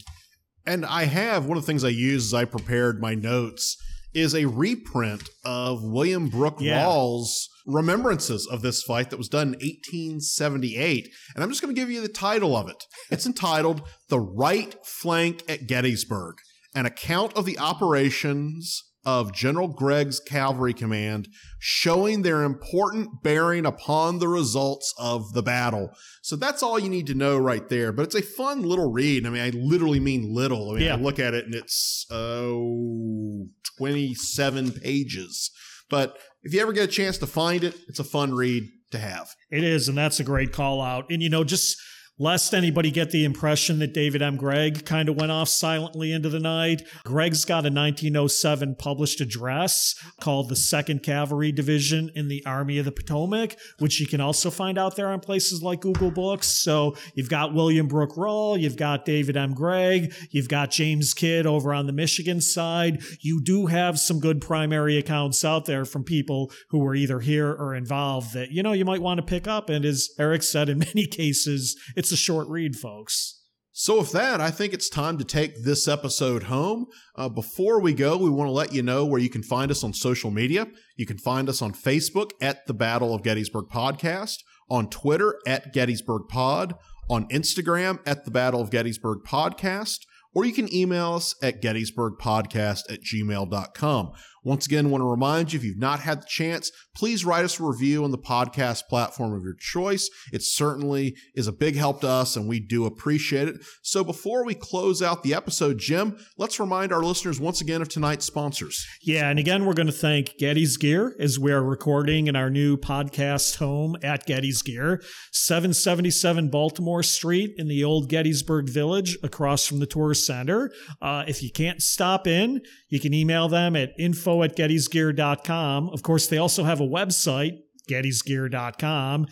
And I have one of the things I use as I prepared my notes is a reprint of William Brooke Yeah. Rawle's remembrances of this fight that was done in 1878. And I'm just going to give you the title of it. It's entitled The Right Flank at Gettysburg, an account of the operations of General Gregg's cavalry command, showing their important bearing upon the results of the battle. So that's all you need to know right there. But it's a fun little read. I mean, I literally mean little. I mean, Yeah. I look at it and it's, oh, 27 pages. But if you ever get a chance to find it, it's a fun read to have. It is, and that's a great call out. And you know, just lest anybody get the impression that David M. Gregg kind of went off silently into the night, Gregg's got a 1907 published address called the Second Cavalry Division in the Army of the Potomac, which you can also find out there on places like Google Books. So you've got William Brooke Rawle, you've got David M. Gregg, you've got James Kidd over on the Michigan side. You do have some good primary accounts out there from people who were either here or involved that, you know, you might want to pick up. And as Eric said, in many cases, it's a short read, folks. So, with that, I think it's time to take this episode home. Uh, before we go, we want to let you know where you can find us on social media. You can find us on Facebook at the Battle of Gettysburg Podcast, on Twitter at Gettysburg Pod, on Instagram at the Battle of Gettysburg Podcast, or you can email us at gettysburgpodcast at gmail.com. Once again, I want to remind you if you've not had the chance, please write us a review on the podcast platform of your choice. It certainly is a big help to us, and we do appreciate it. So before we close out the episode, Jim, let's remind our listeners once again of tonight's sponsors. Yeah, and again, we're going to thank Getty's Gear as we are recording in our new podcast home at Getty's Gear, 777 Baltimore Street in the old Gettysburg Village across from the Tourist Center. Uh, if you can't stop in, you can email them at info at gettysgear.com. Of course, they also have a website, gettysgear.com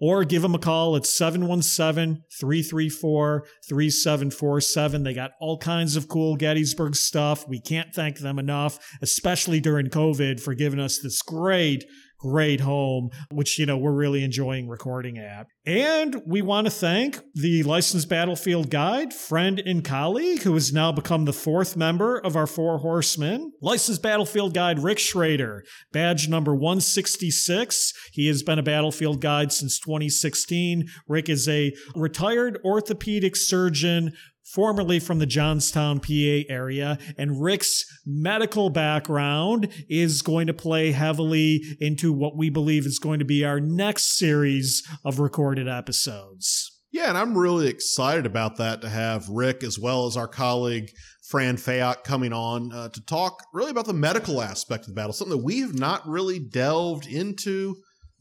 or give them a call at 717-334-3747. They got all kinds of cool Gettysburg stuff. We can't thank them enough, especially during COVID for giving us this great great home, which, you know, we're really enjoying recording at. And we want to thank the licensed battlefield guide, friend and colleague, who has now become the fourth member of our Four Horsemen, licensed battlefield guide Rick Schrader, badge number 166. He has been a battlefield guide since 2016. Rick is a retired orthopedic surgeon formerly from the Johnstown, PA area, and Rick's medical background is going to play heavily into what we believe is going to be our next series of recorded episodes. Yeah, and I'm really excited about that to have Rick as well as our colleague Fran Fayok coming on uh, to talk really about the medical aspect of the battle, something that we have not really delved into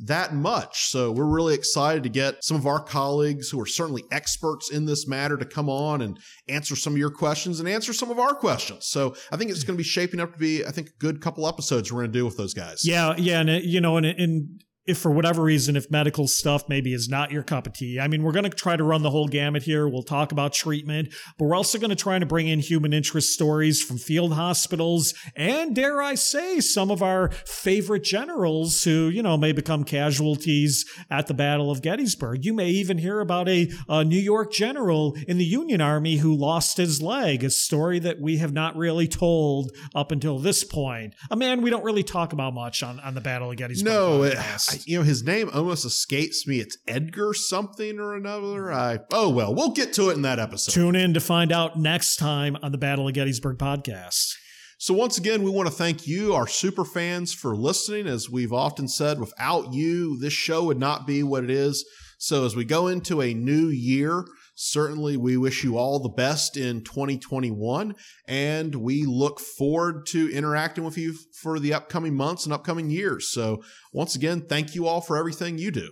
that much. So we're really excited to get some of our colleagues who are certainly experts in this matter to come on and answer some of your questions and answer some of our questions. So I think it's going to be shaping up to be, I think, a good couple episodes we're going to do with those guys. Yeah, yeah, and it, you know, and and if for whatever reason, if medical stuff maybe is not your cup of tea, I mean, we're going to try to run the whole gamut here. We'll talk about treatment, but we're also going to try to bring in human interest stories from field hospitals and, dare I say, some of our favorite generals who, you know, may become casualties at the Battle of Gettysburg. You may even hear about a, a New York general in the Union Army who lost his leg, a story that we have not really told up until this point. A man we don't really talk about much on, on the Battle of Gettysburg. No. I- you know his name almost escapes me. It's Edgar something or another. I oh well, we'll get to it in that episode. Tune in to find out next time on the Battle of Gettysburg podcast. So once again, we want to thank you, our super fans, for listening. As we've often said, without you, this show would not be what it is. So as we go into a new year, certainly we wish you all the best in 2021, and we look forward to interacting with you for the upcoming months and upcoming years. So once again, thank you all for everything you do.